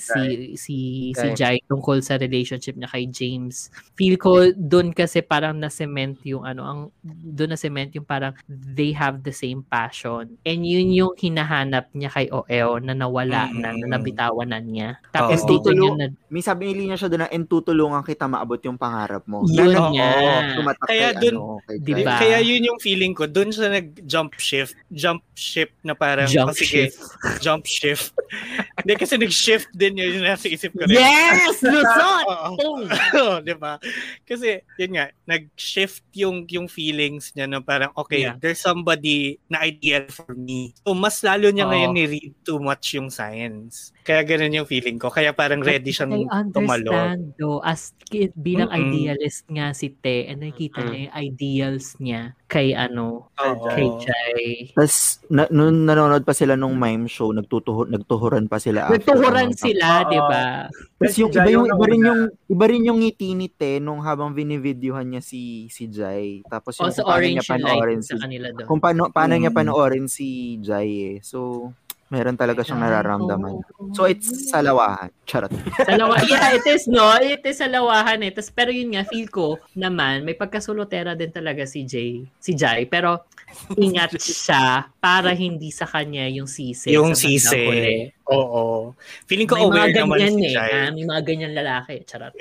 si, si, si Jai tungkol sa relationship niya kay James. Feel ko doon kasi parang na-cement yung ano, ang, doon na-cement yung parang they have the same passion. And yun yung hinahanap niya kay OL na nawala na, na Mm. nabitawan na niya. Tapos Oo. dito niya na, May sabi ni Linya siya doon na, and tutulungan kita maabot yung pangarap mo. yun Na- Oo. nga. tumatak Kaya kay, dun- ano, kay Di Jai. ba? Kaya yun yung feeling ko. Doon siya nag-jump shift. Jump ship na parang, Jump oh, sige, shift. jump shift. Hindi kasi nag-shift din yun yung nasa isip ko. rin. Yes! Lusot! Oo. Boom! Oo, di ba? Kasi, yun nga, nag-shift yung yung feelings niya na parang, okay, Yeah. there's somebody na ideal for me. So, mas lalo niya Oo. ngayon ni-read too much watch yung signs. Kaya ganun yung feeling ko. Kaya parang ready siyang I tumalo. understand though, as kid, bilang Mm-mm. idealist nga si Te, and nakikita Mm-mm. niya yung ideals niya kay ano, Oo. kay Jai. Tapos, na, nung nanonood pa sila nung mime show, nagtutuho, nagtuhuran pa sila. Nagtuhuran sila, Oo. di ba? Tapos yung iba yung iba rin yung iba rin yung ngiti ni Te nung habang binivideohan niya si si Jai. Tapos yung Also, kung paano orange niya panoorin si sa kanila doon. kung paano paano niya Mm. panoorin si Jai eh. So meron talaga siyang nararamdaman. So it's salawahan. Charot. Salawa, yeah, it is, no? It is salawahan eh. Tas, pero yun nga, feel ko naman, may pagkasulotera din talaga si Jay, si Jai. Pero, ingat siya para hindi sa kanya yung sisi. Yung sisi. Oo. Feeling ko May mga aware naman ganyan si eh. Ah, may mga ganyan lalaki. Charot.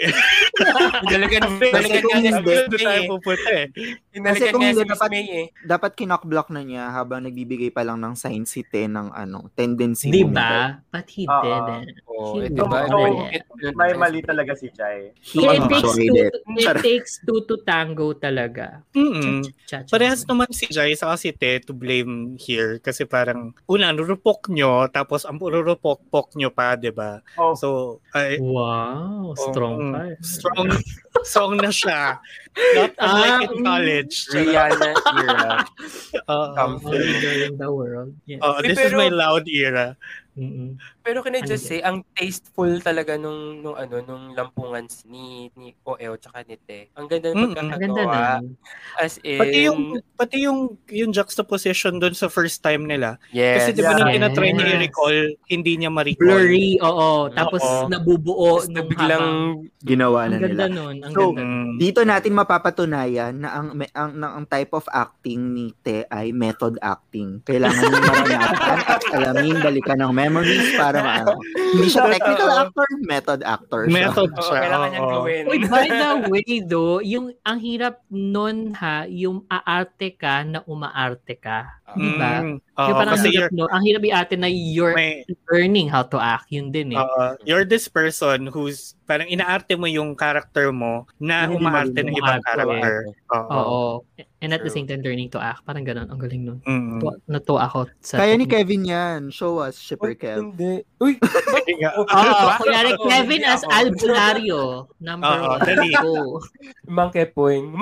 Dalagan, Kasi dalagan kung nga ni hindi, Miss Doon tayo pupunta eh. Dinalagan kung hindi, dapat- eh. Dapat kinokblock na niya habang nagbibigay pa lang ng sign si Te ng ano, tendency Di ba? But he didn't. Oo, He eh, diba? didn't. May mali talaga si Jai. He it takes two, it. takes two to tango talaga. Cha- Parehas naman si Jai sa si Te to blame here kasi parang una nurupok nyo tapos ang urupok-pok nyo pa, 'di ba? Oh, So, ay Wow, strong mm, ka. Strong strong na siya. Not unlike Ah, in college. Rihanna era. Only girl in the world. Yes. Uy, this is my loud era. Mm-mm. Pero can I just Ano say, ang tasteful talaga nung, nung ano, nung lampungan ni, ni OL tsaka ni Te. Ang ganda ng. Ang ganda pagkakagawa. na. As in, Pati yung pati yung yung juxtaposition doon sa first time nila. yes. Kasi 'di ba nung Yes. tinatry niya i-recall, hindi niya ma-recall. Blurry, oo. Tapos Oo. nabubuo Tapos na nung biglang, habang- Ginawa Ang na ganda nila. nun. Ang So, ganda. nun. Mm. Dito natin mapapatunayan na ang, ang, na ang type of acting ni Te ay method acting. Kailangan niyo maranasan at alamin, balikan ng memories para maano. Hindi siya technical actor, method actor siya. Method siya. kailangan niyang gawin. Uy, by the way, do, yung ang hirap nun ha, yung aarte ka na umaarte ka. Di ba? Mm. yung Oo, parang kasi hirap, you're, no? ang hirap i-ate na you're may, learning how to act. Yun din eh. oo, you're this person who's parang inaarte mo yung character mo na umaarte ng ibang umaarte. character. Oo. Oo. And at the True. same time, learning to act. Parang ganun. Ang galing nun. Mm. Tuwa- Natuwa ako sa... Kaya ni Kevin yan. Show us, Shipper Uy, Kev. Hindi. Uy. Oo, kunyari Oo, Kevin as. Albulario. Number Oo, one. dali. Go. Monkey Poing.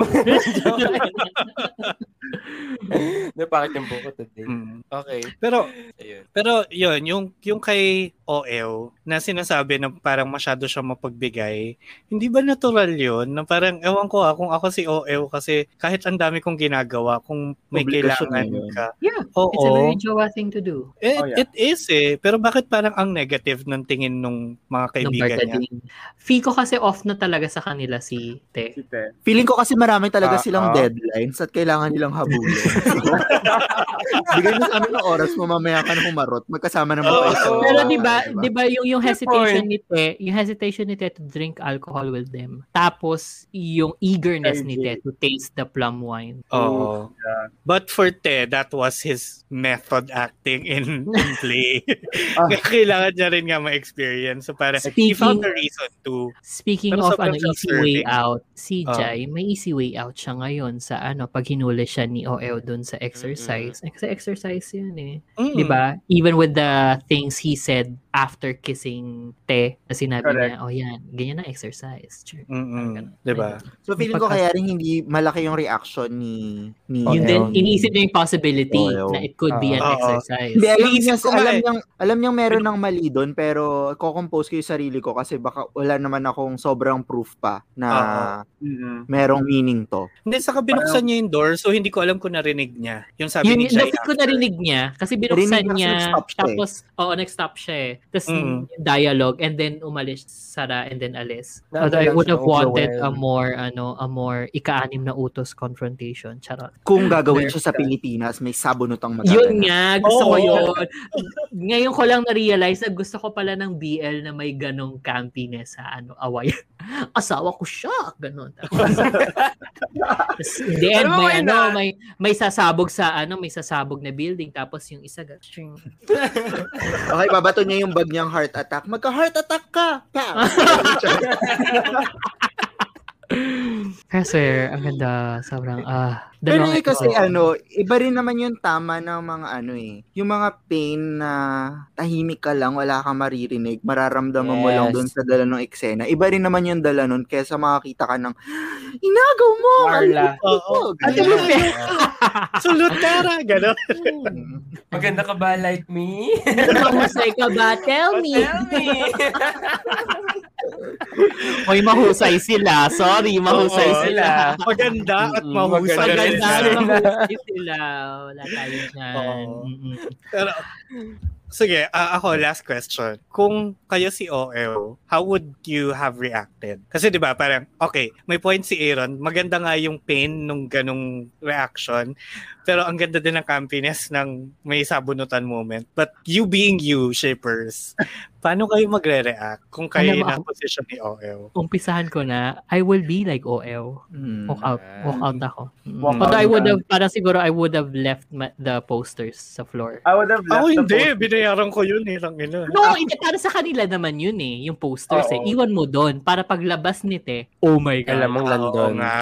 Napakit yung buko today. Mm. Okay. Pero Ayun. pero yun, yung yung kay OL na sinasabi na parang masyado siya mapagbigay, hindi ba natural yun? Na parang, ewan ko ah, kung ako si OL kasi kahit ang dami kong ginagawa, kung may Obligasyon kailangan yun. ka. Yeah, Oo. It's a very jowa thing to do. It, Oh, yeah. it is eh. Pero bakit parang ang negative ng tingin nung mga ng kaibigan niya? Feel ko kasi off na talaga sa kanila si Te. si Te. Feeling ko kasi marami talaga Ah, silang ah. deadlines at kailangan nilang habulin. Bigay mo sa amin ng oras mo, mamaya ka na humarot. Magkasama naman Oo. kayo sa Pero di ba, diba? di ba yung yung Good hesitation ni Te, yung hesitation ni Te to drink alcohol with them. Tapos yung eagerness ni Te to taste the plum wine. Oo. Yeah. But for Te, that was his method acting in, in play. Kaya Kailangan niya rin nga ma-experience. So parang, he Speaking- found a reason to. Speaking Pero of ano easy way out, si Ah. Jai, may easy way out siya ngayon sa ano pag hinuli siya ni OL dun sa exercise. Eh, Kasi exercise 'yun eh. Mm. 'Di ba? Even with the things he said after kissing Te, na sinabi Correct. niya, oh yan, ganyan na exercise. Sure. Mm-mm. Diba? So feeling ko kaya rin hindi malaki yung reaction ni ni Yun din, iniisip niya yung possibility Oo. na it could be an exercise. Hindi, alam niya, alam eh. niyang, alam niyang meron ng mali doon, pero ko-compose ko yung sarili ko kasi baka wala naman akong sobrang proof pa na merong meaning to. Hindi, saka binuksan niya yung door, so hindi ko alam kung narinig niya. Yung sabi Yun, ni Jai. dapat ko narinig niya kasi binuksan Narinig niya siya eh. tapos oo nag-stop siya eh tapos Mm. dialogue and then umalis Sara and then alis Na- although I would siya have wanted a more ano a more ika-anim na utos confrontation charot Kung gagawin siya sa Pilipinas, may sabunotang yun magaganap. nga gusto ko Oo. yun ngayon ko lang na-realize na gusto ko pala ng BL na may ganong campiness sa ano away asawa ko siya ganon tapos in the end may yun ano na. may may sasabog sa ano may sasabog na building tapos yung isa ga- Okay, babato niya yung bag niyang heart attack. Magka-heart attack ka! Pa! I swear, ang ganda. Sobrang, ah. Pero dalawang eh, kasi episode. ano, iba rin naman yung tama ng mga ano eh. Yung mga pain na tahimik ka lang, wala kang maririnig, mararamdaman mo lang Yes. doon sa dala ng eksena. Iba rin naman yung dala nun kesa makakita ka ng, inagaw mo! Marla. Oo. Ate mo, Sulutera, gano'n. Maganda ka ba like me? mahusay ka ba? Tell me. Tell me. Oy, mahusay sila. Sorry, mahusay Oo. sila. Maganda at mahusay. maganda sila. mahusay sila. Wala tayo dyan. Mm-mm. Pero, sige, ah, ako, last question. Kung kayo si OL, how would you have reacted? Kasi di ba parang, okay, may point si Aaron, maganda nga yung pain nung ganong reaction, pero ang ganda din ng campiness ng may sabunutan moment. But you being you, shippers, paano kayo magre-react kung kayo na ako- position ni OL? Umpisahan ko na, I will be like OL. Mm. Walk out. Walk out ako. Mm. Walk out I would have, parang siguro I would have left ma- the posters sa floor. I would have left Ako the hindi, post- binayaran ko yun eh, lang ina. No, hindi, para sa kanila naman yun eh, yung posters eh. Oo. Iwan mo doon para paglabas ni Te, oh my God. Alam mong nandun. nga.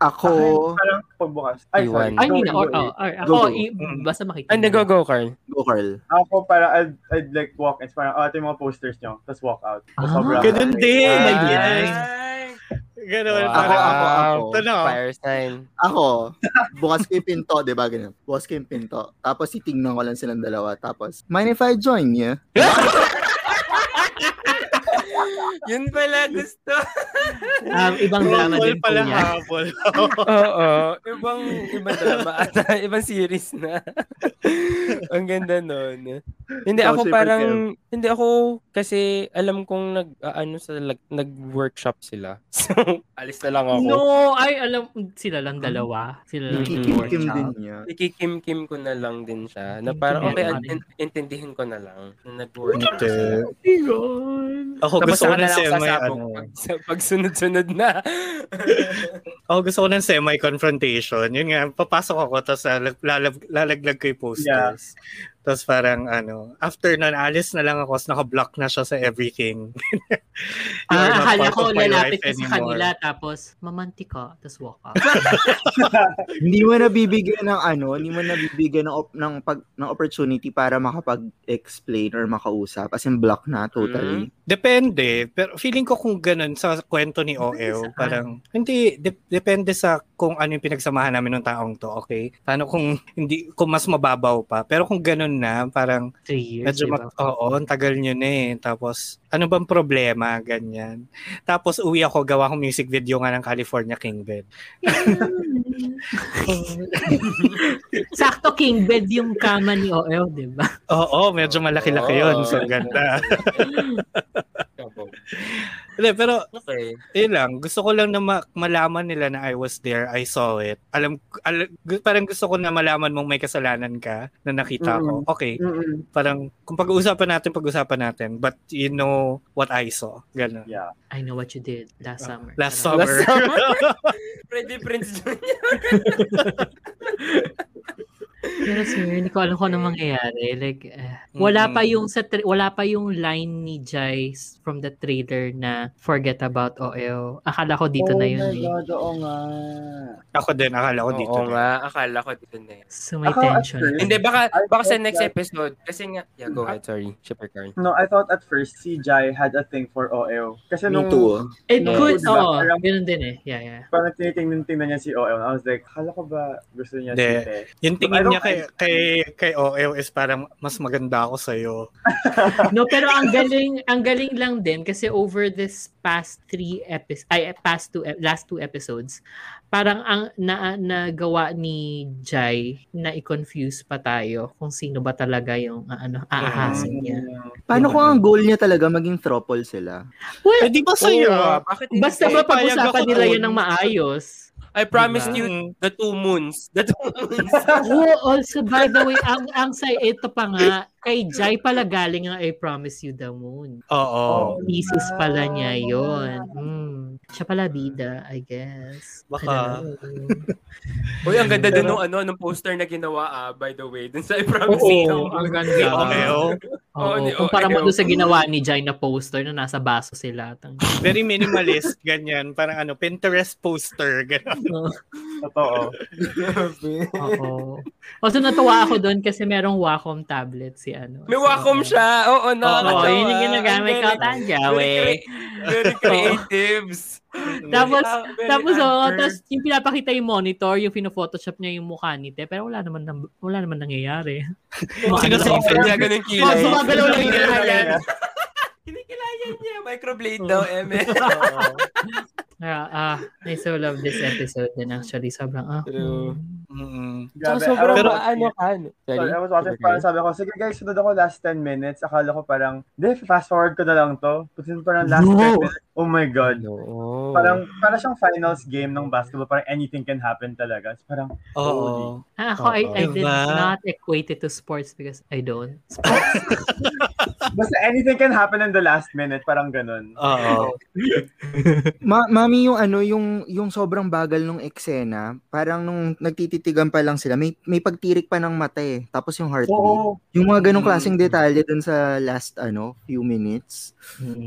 Ako, Parang pagbukas. Ay, sorry. Iwan. I mean, or, go, or, Go, ako, go. i- Mm. basta makita. Hindi, mo. go, go, Carl. go Carl. Ako parang I'd, I'd like walk in. Parang, oh, ito yung mga posters nyo. Tapos walk out. Ah, Sobrang- Ganun din. Ay, Ay, yes. Ganun. Wow. parang, Ako, ako, ako. Ito na. Fire sign. Ako, bukas ko yung pinto, di ba? Ganun. Bukas ko yung pinto. Tapos titignan ko lang silang dalawa. Tapos, mind if I join you? Yun pala gusto. Um, ibang drama din po pala yan. habol. Oo. Ibang, ibang drama ata. Ibang series na. Ang ganda nun. Hindi ako parang, hindi ako, kasi alam kong nag, ah, ano sa, lag- nag-workshop sila. So, alis na lang ako. No, ay alam sila lang dalawa. Sila lang. Kikim din niya. Ikikim-kim ko na lang din siya. Na parang, okay, in- intindihin ko na lang. Na nag-workshop sila. Ako Tapos gusto ko ng semi, ano. pag, pag sunod-sunod na. Ako gusto ko ng semi-confrontation. Yun nga, papasok ako, tapos lalag- lalag- lalaglag ko yung posters. Tapos parang ano, after nun, alis na lang ako, tapos naka-block na siya sa everything. Ah, akala ko lalapit ka sa kanila tapos mamanti ka tapos walk out. hindi mo nabibigyan ng ano, hindi mo nabibigyan ng, op- ng, pag, ng opportunity para makapag-explain or makausap. As in, block na totally. Depende. Pero feeling ko kung ganun sa kwento ni Depende OL, saan. parang, hindi, de- depende sa kung ano yung pinagsamahan namin ng taong to, okay? Paano kung hindi, kung mas mababaw pa. Pero kung ganun na, parang, Three years, medyo, diba? mag, oo, ang tagal nyo na eh. Tapos, ano bang problema? Ganyan. Tapos, uwi ako, gawa akong music video nga ng California King Bed. Sakto king bed yung kama ni OL, di ba? Oo, medyo malaki-laki yun. So, ganda. Hindi, pero, okay. yun lang. Gusto ko lang na ma- malaman nila na I was there. I saw it. Alam, al- parang gusto ko na malaman mong may kasalanan ka na nakita ko. Okay. Mm-mm. Parang, kung pag-uusapan natin, pag-uusapan natin. But you know what I saw. Ganun. Yeah. I know what you did last summer. Ah, Last summer. Last summer. Freddy Prince Jr. Pero sir, hindi ko alam kung ano mangyayari. Like, eh, wala pa yung sa tra- wala pa yung line ni Jai from the trailer na forget about OL. Akala ko dito na yun Oh my eh. God, oo nga. Ako din, akala ko dito. Oo nga, akala ko dito na yun. So may Ako, tension. first- Hindi, baka, baka sa next that- episode. Kasi nga, yeah, go ahead, sorry. Shipper Carl. No, I thought at first si Jai had a thing for OL. Kasi Me nung too. It No, could, diba? oo. Parang- Ganun din eh. Yeah, yeah. parang tinitingnan niya si OL. I was like, hala ko ba gusto niya Hindi. si I tingin niya kay, kay, kay OL is parang mas maganda ako sa'yo. No, pero ang galing, ang galing lang din kasi over this past three episodes, ay past two, last two episodes, parang ang na, nagawa ni Jai na i-confuse pa tayo kung sino ba talaga yung ah, ano aahasin niya. Paano kung ang goal niya talaga maging throuple sila? Well, Eh, di ba sa'yo? Bakit hindi basta ba pag-usapan nila yan ng maayos? I promised Diba? you Mm. the two moons. The two moons. Oh, also by the way, ang ang sa ito pa nga kay Jai pala galing ang I Promise You the Moon. Oo. Thesis pala niya yon. Mm. Siya pala bida, I guess. Baka. Uy, ang ganda din nung ano, nung poster na ginawa ah, by the way. Dun sa I Promise Oo, You. ang Ni ganda. Oreo. Oo, Oo, ni kumpara mo doon sa ginawa ni Jai na poster na nasa baso sila. Tang- Very minimalist, ganyan. Parang ano, Pinterest poster. Ganun. Totoo. Oo. Also natuwa ako doon kasi merong Wacom tablet si ano. May Wacom siya. Oo, Oo, nakakatawa. yun yung ginagamit ko. Tanjawe. Very, very creatives. Tapos, Ah, very tapos oh, tapos yung pinapakita yung monitor, yung pino-photoshop niya yung mukha ni Te, pero wala naman nang- wala naman nangyayari. Sino sa niya, ganun Oh, kilay. sumagalaw lang yung Kinikilayan. Kinikilayan niya. Microblade daw, Eme. Ah, ah, I so love this episode din actually. Sobrang, ah. True. Mm-mm. So, sobrang I was ano ka. no? Sorry, I was watching, parang sabi ko, sige guys, sunod ako last 10 minutes. Akala ko parang, di, fast forward ko na lang to. Kasi parang last No. 10 minutes, oh my God. No. Parang, para siyang finals game ng basketball. Parang anything can happen talaga. So, parang, Oo. Ah, Ako, I, I did Diba? not equate it to sports because I don't. basta anything can happen in the last minute. Parang ganun. Oo. Ma- mami yung ano yung yung sobrang bagal nung eksena, parang nung nagtititigan pa lang sila, may may pagtirik pa ng mata eh. Tapos yung heartbeat. Oo. Yung mga ganong Mm. klaseng detalye dun sa last ano, few minutes.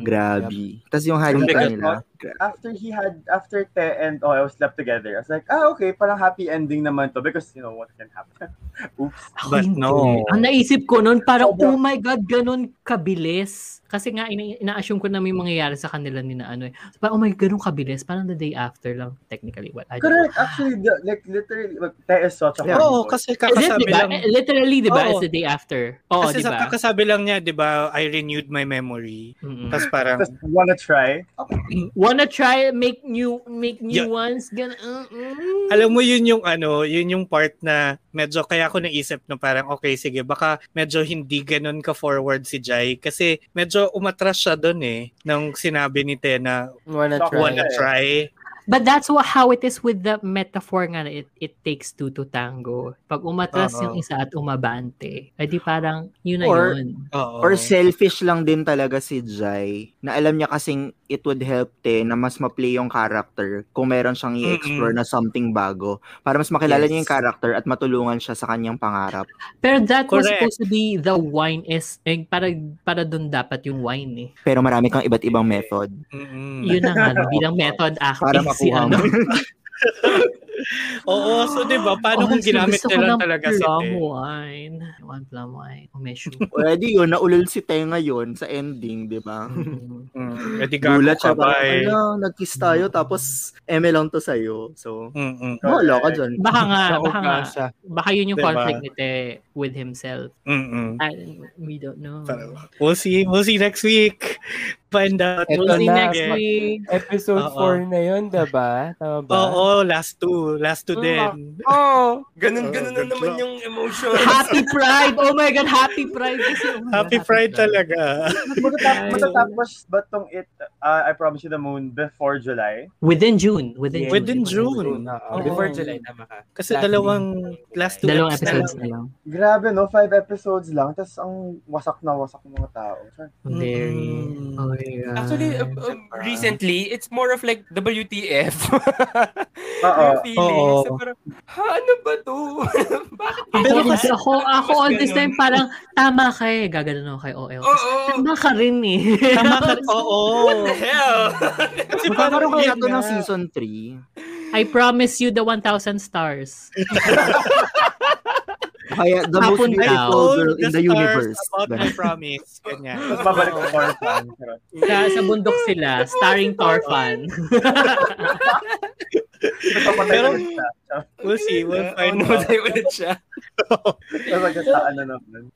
Grabe. Tapos yung halikan Bigat, nila. After he had, after Te and Oyo slept together, I was like, ah, okay, parang happy ending naman to because, you know, what can happen. Oops. Ako But hindi. no. Ang naisip ko noon, parang, Sobrang- oh my God, ganun kabilis. Kasi nga, ina- ina-assume ko na may mangyayari sa kanila ni na ano eh. So, parang, oh my God, ganun kabilis. Parang the day after lang, technically. Well, I don't know. Correct. Actually, the- like, literally, like, Te is such a Yeah. Oo, boy. kasi it, kakasabi diba? lang. Eh, Literally, di ba? Oo. It's the day after. Oo, Kasi di sa kakasabi lang niya, di ba, I renewed my memory. Mm-mm. Tapos parang, Just wanna try. Wanna try make new make new Yeah. ones? Gan uh, mm. alam mo yun yung ano, yun yung part na medyo kaya ako naisip na parang okay sige baka medyo hindi ganun ka forward si Jai kasi medyo umatras siya doon eh nung sinabi ni Tena Wanna try. wanna try. But that's what how it is with the metaphor nga it, it takes two to tango. Pag umatras Oo. yung isa at umabante, ay di parang yun na Or- yun. Oo. Or selfish lang din talaga si Jai na alam niya kasing it would help te na mas ma-play yung character kung meron siyang i-explore na something bago para mas makilala Yes. niya yung character at matulungan siya sa kanyang pangarap. Pero that was Correct. supposed to be the wine is eh, para para doon dapat yung wine eh. Pero marami kang iba't ibang method. Mm-mm. Yun na nga no, bilang method acting Para si makuha ano. mo. Oo, so 'di ba paano Oh, kung so ginamit gusto ko nila ng talaga si plum wine. I want plum wine. Umesyo. Pwede yun, naulol si Te ngayon sa ending, di ba? Mm, edi gago Gulat ka siya, ba eh. ala, nag-kiss tayo, tapos eme lang to sa'yo. So, Mm-mm. wala ka dyan. Baka nga, Sa baka nga. Baka yun yung Diba? conflict ni Te with himself. Mm-mm. I, we don't know. We'll see, we'll see next week. Find out. Eto We'll see na. next Yeah. week. Episode Oo. 4 na yun, diba? Tama ba? Oo, last two. Last two Mm, din. Oh, ganun-ganun Oh, na naman yung emotion. Happy Pride! Oh my God, Happy Pride! Kasi, oh Happy God, Pride talaga. Matatapos ba tong it, uh, I Promise You the Moon before July? Within June. Within June. Within June. Oo, Oo. before July, tama ka. Kasi Last dalawang last two Dalawang episodes na lang. Grabe, no? Five episodes lang. Tapos ang wasak na wasak ng mga tao. Very. Mm. Oh God. Actually, um, um, recently, it's more of like WTF. Oo. So parang, ha, ano ba to? Bakit Ako, Pero kasi ako, ako all this time parang tama ka eh. Gaganon ako kay OL. Oo. Tama ka rin eh. Tama ka. Oo. What the hell? Kasi Magkakaroon kaya to ng season 3. I promise you the 1,000 stars. Kaya the most beautiful girl the in the stars universe. about my promise. Ganyan. Tapos babalik ko for fun. Sa, sa bundok sila, starring Torfan. Papatay Pero- ulit siya. We'll see. We'll Oh, find out. namatay ulit siya. Tapos nagkasaan na naman.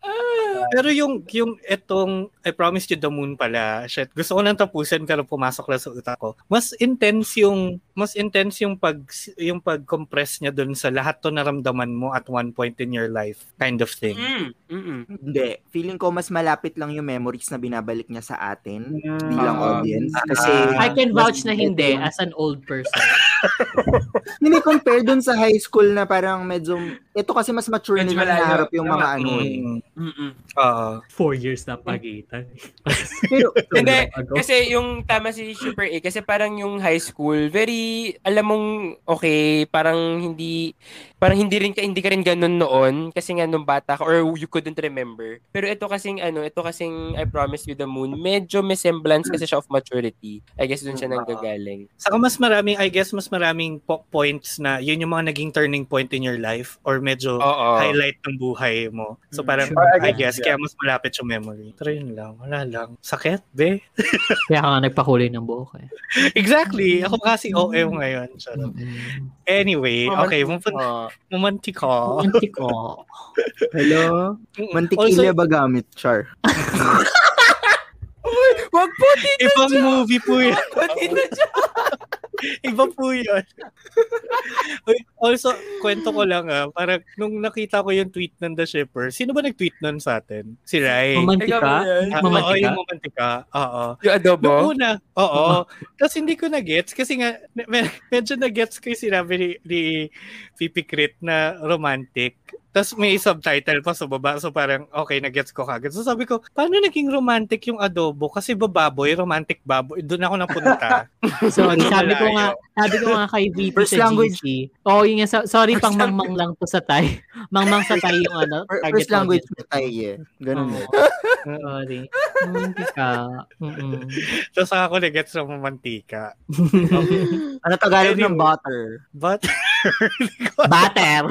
Pero yung yung etong I Promised You the Moon pala, shit, gusto ko nang tapusin pero pumasok lang sa utak ko. Mas intense yung mas intense yung pag yung pag-compress niya dun sa lahat to naramdaman mo at one point in your life kind of thing. Mm, mm-mm. Hindi. Feeling ko mas malapit lang yung memories na binabalik niya sa atin Mm. bilang Ah. audience. Kasi I can vouch na hindi as an old person. Hindi compare dun sa high school na parang medyo, ito kasi mas mature Medyo nila naharap yung mga ano eh. Mm, Mm-mm. Oo. Four years na pagitan. Pero, Hindi, kasi yung tama si Super A, kasi parang yung high school, very, alam mong, okay, parang hindi, parang hindi rin ka, hindi ka rin ganun noon, kasi nga nung bata ka, or you couldn't remember. Pero ito kasing, ano, ito kasing I Promise You the Moon, medyo may semblance kasi siya of maturity. I guess dun siya nang gagaling. Saka mas maraming, I guess, mas maraming po- points na yun yung mga naging turning point in your life or medyo Oo. highlight ng buhay mo. So Mm, parang, sure. I I guess, guess, kaya mas malapit yung memory. Pero yun lang, wala lang. Sakit, be? Kaya ka nga nagpakulay ng buhok eh. exactly. Ako kasi OM ngayon. Charot. Mm-mm. Anyway, okay, mupun- Oo. mumantika. Auntie ko. hello? Also, Mantikilya ba gamit, Char? Wag po, tito ibang movie po yun. Wag tito siya. Iba po yun. Also, kwento ko lang ah, parang nung nakita ko yung tweet ng The Shipper, sino ba nag-tweet nun sa atin? Si Rai. Yan? Ah, Oo, Mamantika? yung mamantika. Oo. Yung adobo? Nung una, oo. Tapos hindi ko na-gets kasi nga, me- medyo na-gets ko yung sinabi ni, ni Pipi Crit na romantic. Tapos may subtitle pa sa baba. So parang, okay, na-gets ko kagad. So sabi ko, paano naging romantic yung adobo? Kasi bababoy, romantic baboy. Doon ako napunta. Sorry, sabi ko nga, sabi ko nga kay VP First sa language. GC. Oh, yun nga, so- sorry First pang mangmang lang to sa Thai. mangmang sa Thai yung ano, Fir- target First language na tayo eh. Ganun Oo. eh. Sorry. Mantika. Mm-mm. Tapos saka ako na-gets ng mamantika. Ano Tagalog ng Anyway. butter? But, Butter.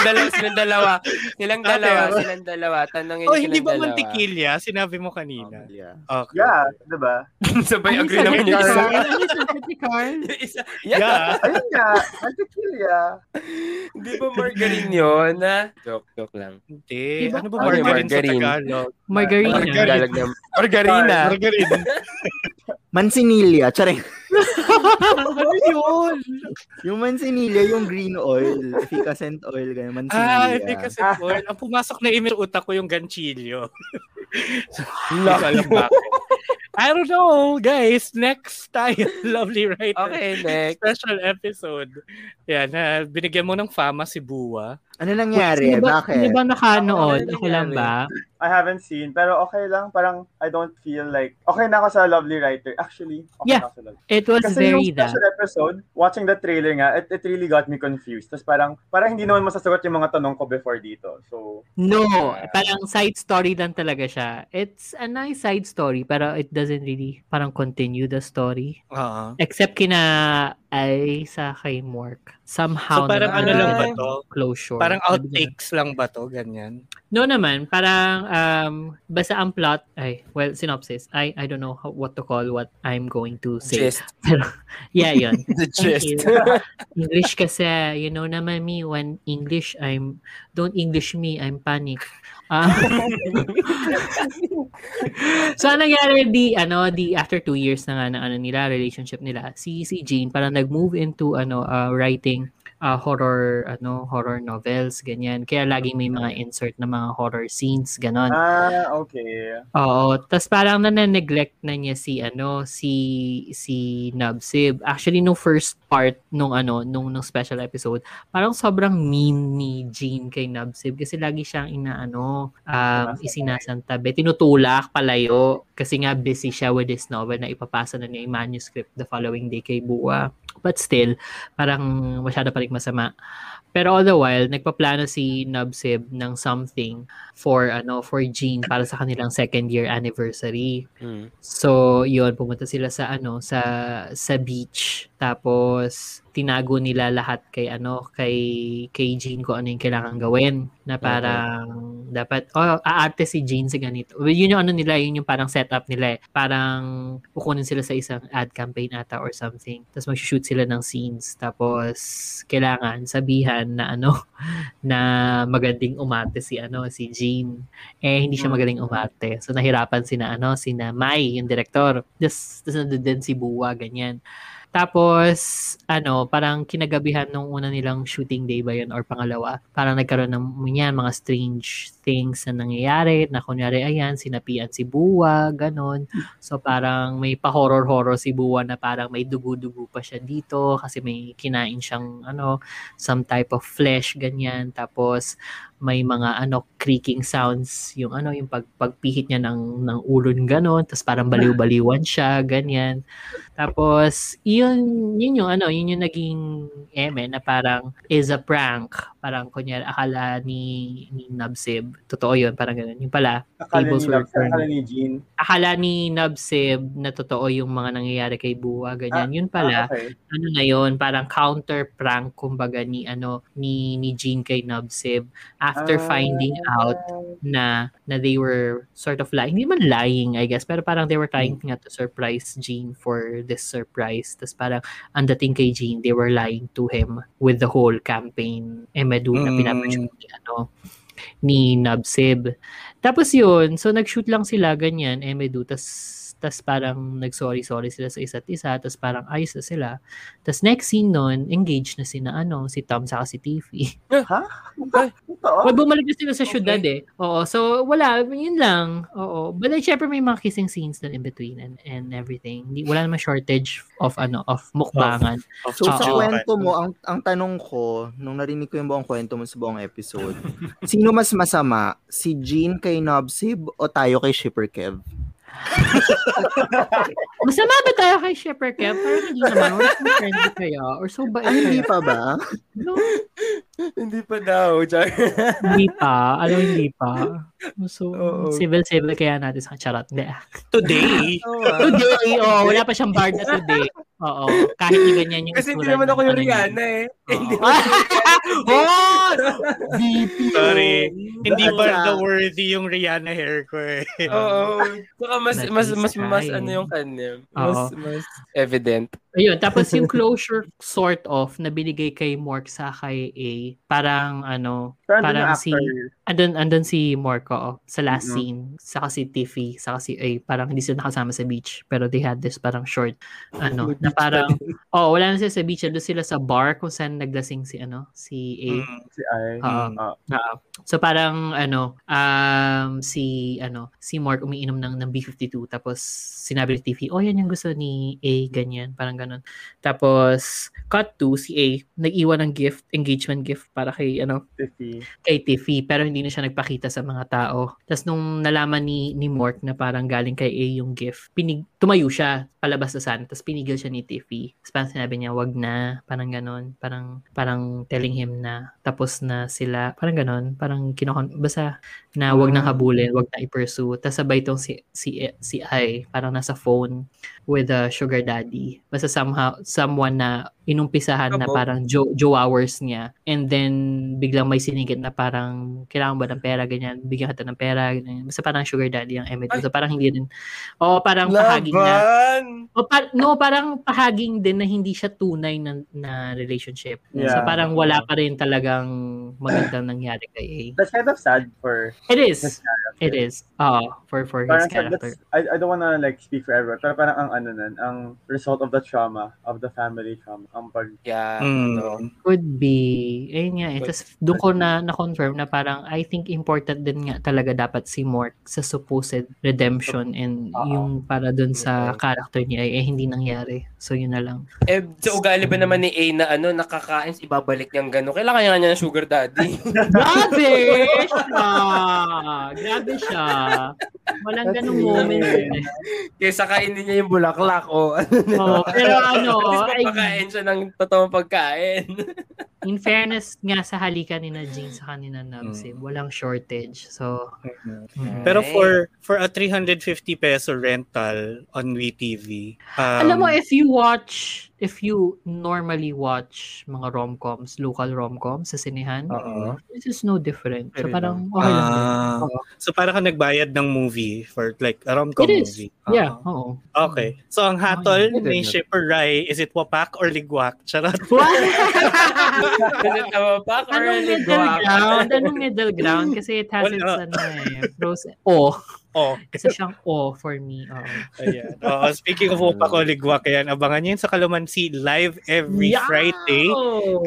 Silang dalawa, silang dalawa. Silang Ate, dalawa, silang dalawa. Tanongin oh, hindi ba dalawa. mantikilya? Sinabi mo kanina. Yeah. Okay. Yeah, diba? Sabay Ano agree naman yung isa. Yung isa. Yeah. Yeah. Ayun nga, Mantikilya. Di ba margarine yun? Ha? Joke, joke lang. Hindi. Diba? Ano ba margarine, margarine? sa Tagalog? Margarina. Margarine. Na. Margarina. Margarine. Mansinilla. Charing. Ano yun? Yung mansinilla, yung green oil. Efficacent oil. Ganyan. Ah, Mansinilla. hindi kasi po. Ang pumasok na sa utak ko yung ganchillo. Hindi ko Love alam bakit. I don't know, guys. Next tayo, lovely writer. Okay, next. Special episode. Yan, na binigyan mo ng fama si Buwa. Ano nangyari? Hindi ba, Bakit? hindi ba nakanood? Ano Ako lang ba? I haven't seen, pero okay lang. Parang, I don't feel like, okay na ako sa Lovely Writer. Actually, okay Yeah. na ako sa Lovely It was Kasi yung very that. special episode, watching the trailer nga, it, it really got me confused. Tapos parang, parang hindi naman masasagot yung mga tanong ko before dito. So, No, parang side story lang talaga siya. It's a nice side story, pero it doesn't really parang continue the story. Oo. Except kina ay sa kay Mork. Somehow So parang ano lang ba to? Closure. Parang outtakes lang ba to? Ganyan. No naman, parang um, basta ang plot, ay, well, synopsis. I I don't know how, what to call what I'm going to say. Gist. Pero, yeah, yun. The gist. English kasi, you know naman me, when English, I'm, don't English me, I'm panic. Ah. so, ang nangyari, di, ano, di, after two years na nga na, ano nila, relationship nila, si, si Jean, parang nag-move into, ano, uh, writing uh, horror, ano, horror novels, ganyan. Kaya laging may mga insert na mga horror scenes, ganon. ah, okay. Oo, tas parang na-neglect na niya si ano si si Nubsib. Actually nung first part nung ano nung nung special episode, parang sobrang mean ni Jean kay Nubsib kasi lagi siyang inaano um isinasantabi, tinutulak palayo kasi nga busy siya with this novel na ipapasa na niya yung manuscript the following day kay Bua. But still, parang masyado pa rin masama. Pero all the while, nagpaplano si Nubsib ng something for ano for Jean para sa kanilang second year anniversary. Hmm. So, yun, pumunta sila sa ano, sa sa beach. Tapos tinago nila lahat kay ano, kay kay Jean kung ano yung kailangan gawin na parang dapat oh, aarte si Jean sa ganito. Well, yun yung ano nila, yun yung parang setup nila eh. Parang kukunin sila sa isang ad campaign ata or something. Tapos mag-shoot sila ng scenes. Tapos kailangan sabihan na ano na magandang umarte si ano si Jean. Eh hindi siya magaling umarte. So nahirapan sina ano sina Mai yung director. Tapos nandun din si Buwa ganyan. Tapos, ano, parang kinagabihan nung una nilang shooting day ba yun? Or pangalawa, parang nagkaroon ng yan, mga strange things na nangyayari, na kunyari, ayan, sinapian si Buwa, ganon. So, parang may pa-horror-horror si Buwa na parang may dugo-dugo pa siya dito kasi may kinain siyang, ano, some type of flesh, ganyan. Tapos, may mga ano creaking sounds yung ano yung pag pagpihit niya ng ng ulon ganon tapos parang baliw-baliwan siya ganyan tapos yun yun yung ano yun yung naging eme na parang is a prank parang kunyari akala ni ni Nabsib totoo yun parang ganun yung pala Akala tables ni, were turned akala ni Jean. akala ni Nabsib na totoo yung mga nangyayari kay Buwa ganyan yun pala Ah, okay. ano na yun, parang counter prank kumbaga ni ano ni ni Jean kay Nubsib after Ah. finding out na na they were sort of lying. Hindi man lying, I guess, pero parang they were trying nga to surprise Jean for this surprise. Tapos parang ang dating kay Jean, they were lying to him with the whole campaign na Mm. pinapasyut ni ano ni Nubsib. Tapos yun, so nag-shoot lang sila ganyan, Emedu, tas tas parang nag-sorry-sorry sila sa isa't isa, tas parang ayos na sila. Tas next scene nun, engaged na sina ano, si Tom sa si Tiffy. Totoo? Well, bumalik na sila sa Okay. syudad eh. Oo, so wala, yun lang. Oo. But like, syempre may mga kissing scenes na in between and, and everything. Hindi, wala naman shortage of ano, of mukbangan. Of So sa kwento mo, ang ang tanong ko, nung narinig ko yung buong kwento mo sa buong episode, sino mas masama? Si Jean kay Nobsib o tayo kay Shipper Kev? Masama ba tayo kay Shepard Kev? Parang hindi naman. Or so friendly kaya? Or so ba? Ay, hindi pa ba? No, Hindi pa daw, Char. hindi pa. Alam, hindi pa. So, Oo. civil-civil kaya natin sa charot. Hindi. Today, Today, oh, wala pa siyang bar na today. Oo. Kahit yung ganyan yung Kasi hindi itsura naman ako yung. Rihanna eh. Hindi oh! VP. Sorry. hindi ba worthy yung Rihanna hair ko eh. Oo. Saka mas, mas, mas, mas, ano yung kanya. Mas, mas evident. Ayun, tapos yung closure sort of na binigay kay Mork sa kay A, parang ano, Pero andun parang si andun andun si Mork oo, sa last Mhm. scene, saka si Tiffy, saka si A, parang hindi sila nakasama sa beach, pero they had this parang short ano, na parang oh, wala na sila sa beach, doon sila sa bar kung saan naglasing si ano, si A. Mm. Si I. Oo. Ah. Oo. So parang ano, um si ano, si Mark umiinom ng ng B52 tapos sinabi ni Tiffy, "Oh, yan yung gusto ni A ganyan." Parang ganun. Tapos cut to si A nag-iwan ng gift, engagement gift para kay ano, Tiffy. Kay Tiffy pero hindi na siya nagpakita sa mga tao. Tapos nung nalaman ni ni Mork na parang galing kay A yung gift, pinig tumayo siya palabas na sana tapos pinigil siya ni Tiffy. Tapos parang sinabi niya, wag na, parang ganon. Parang, parang telling him na tapos na sila, parang ganon. Parang kinokon, basta na wag nang habulin, wag na i-pursue. Tapos sabay tong si, si, si I, parang nasa phone with a sugar daddy. Basta somehow, someone na inumpisahan na parang Joe, Joe hours niya. And then, biglang may sinigit na parang, kailangan ba ng pera, ganyan, bigyan kita ng pera, ganyan. Basta parang sugar daddy ang Emmett. So parang hindi din, o parang pahaging na, Laban! o par- no, parang pahaging din na hindi siya tunay na, na relationship. So Yeah. parang wala pa rin talagang magandang nangyari kay A. That's kind of sad for It is. his. It is. Oo, for for his Parang sad, character. I, I don't wanna like speak for everyone, pero parang ang ano nun, ang result of the trauma, of the family trauma, ang pag, Yeah. Mm. no. Could be. Ayun nga. Eh. Tapos doon ko na na-confirm na parang I think important din nga talaga dapat si Mort sa supposed redemption and Oo. yung para doon sa character niya eh, hindi nangyari. So yun na lang. Eh, sa ugali ba naman ni A na ano, nakakain, ibabalik niyang gano'n. Kailangan niya niya ng sugar daddy. Grabe siya! Grabe siya. Walang ganung moment. eh. Kaysa kainin niya yung bulaklak o ano. Oo, pero ano, ay, mapakain siya ng totoong pagkain. in fairness nga sa halika ni na Jean sa kanina Nabsib, walang shortage. So, mm. Pero for for a 350 peso rental on WeTV, um, alam mo, if you watch, if you normally watch mga rom-coms, local rom-coms sa sinehan, Oo. this is no different. So, parang okay lang Oo. so para ka nagbayad ng movie for like a rom-com It is. movie. Yeah, Ah. oo. Okay. So ang hatol Okay. ni Shipper Rai, is it wapak or ligwak? Charot. Is it a pack or Anong a middle ligwak? ground? Anong middle ground? Kasi it has Wala. its ano eh, pros. Oh, Oh. Isa siyang O for me. Oo. Ayan. Oo, speaking of Opa Koligwak, ayan, abangan nyo yun sa Kalumansi live every Yeah! Friday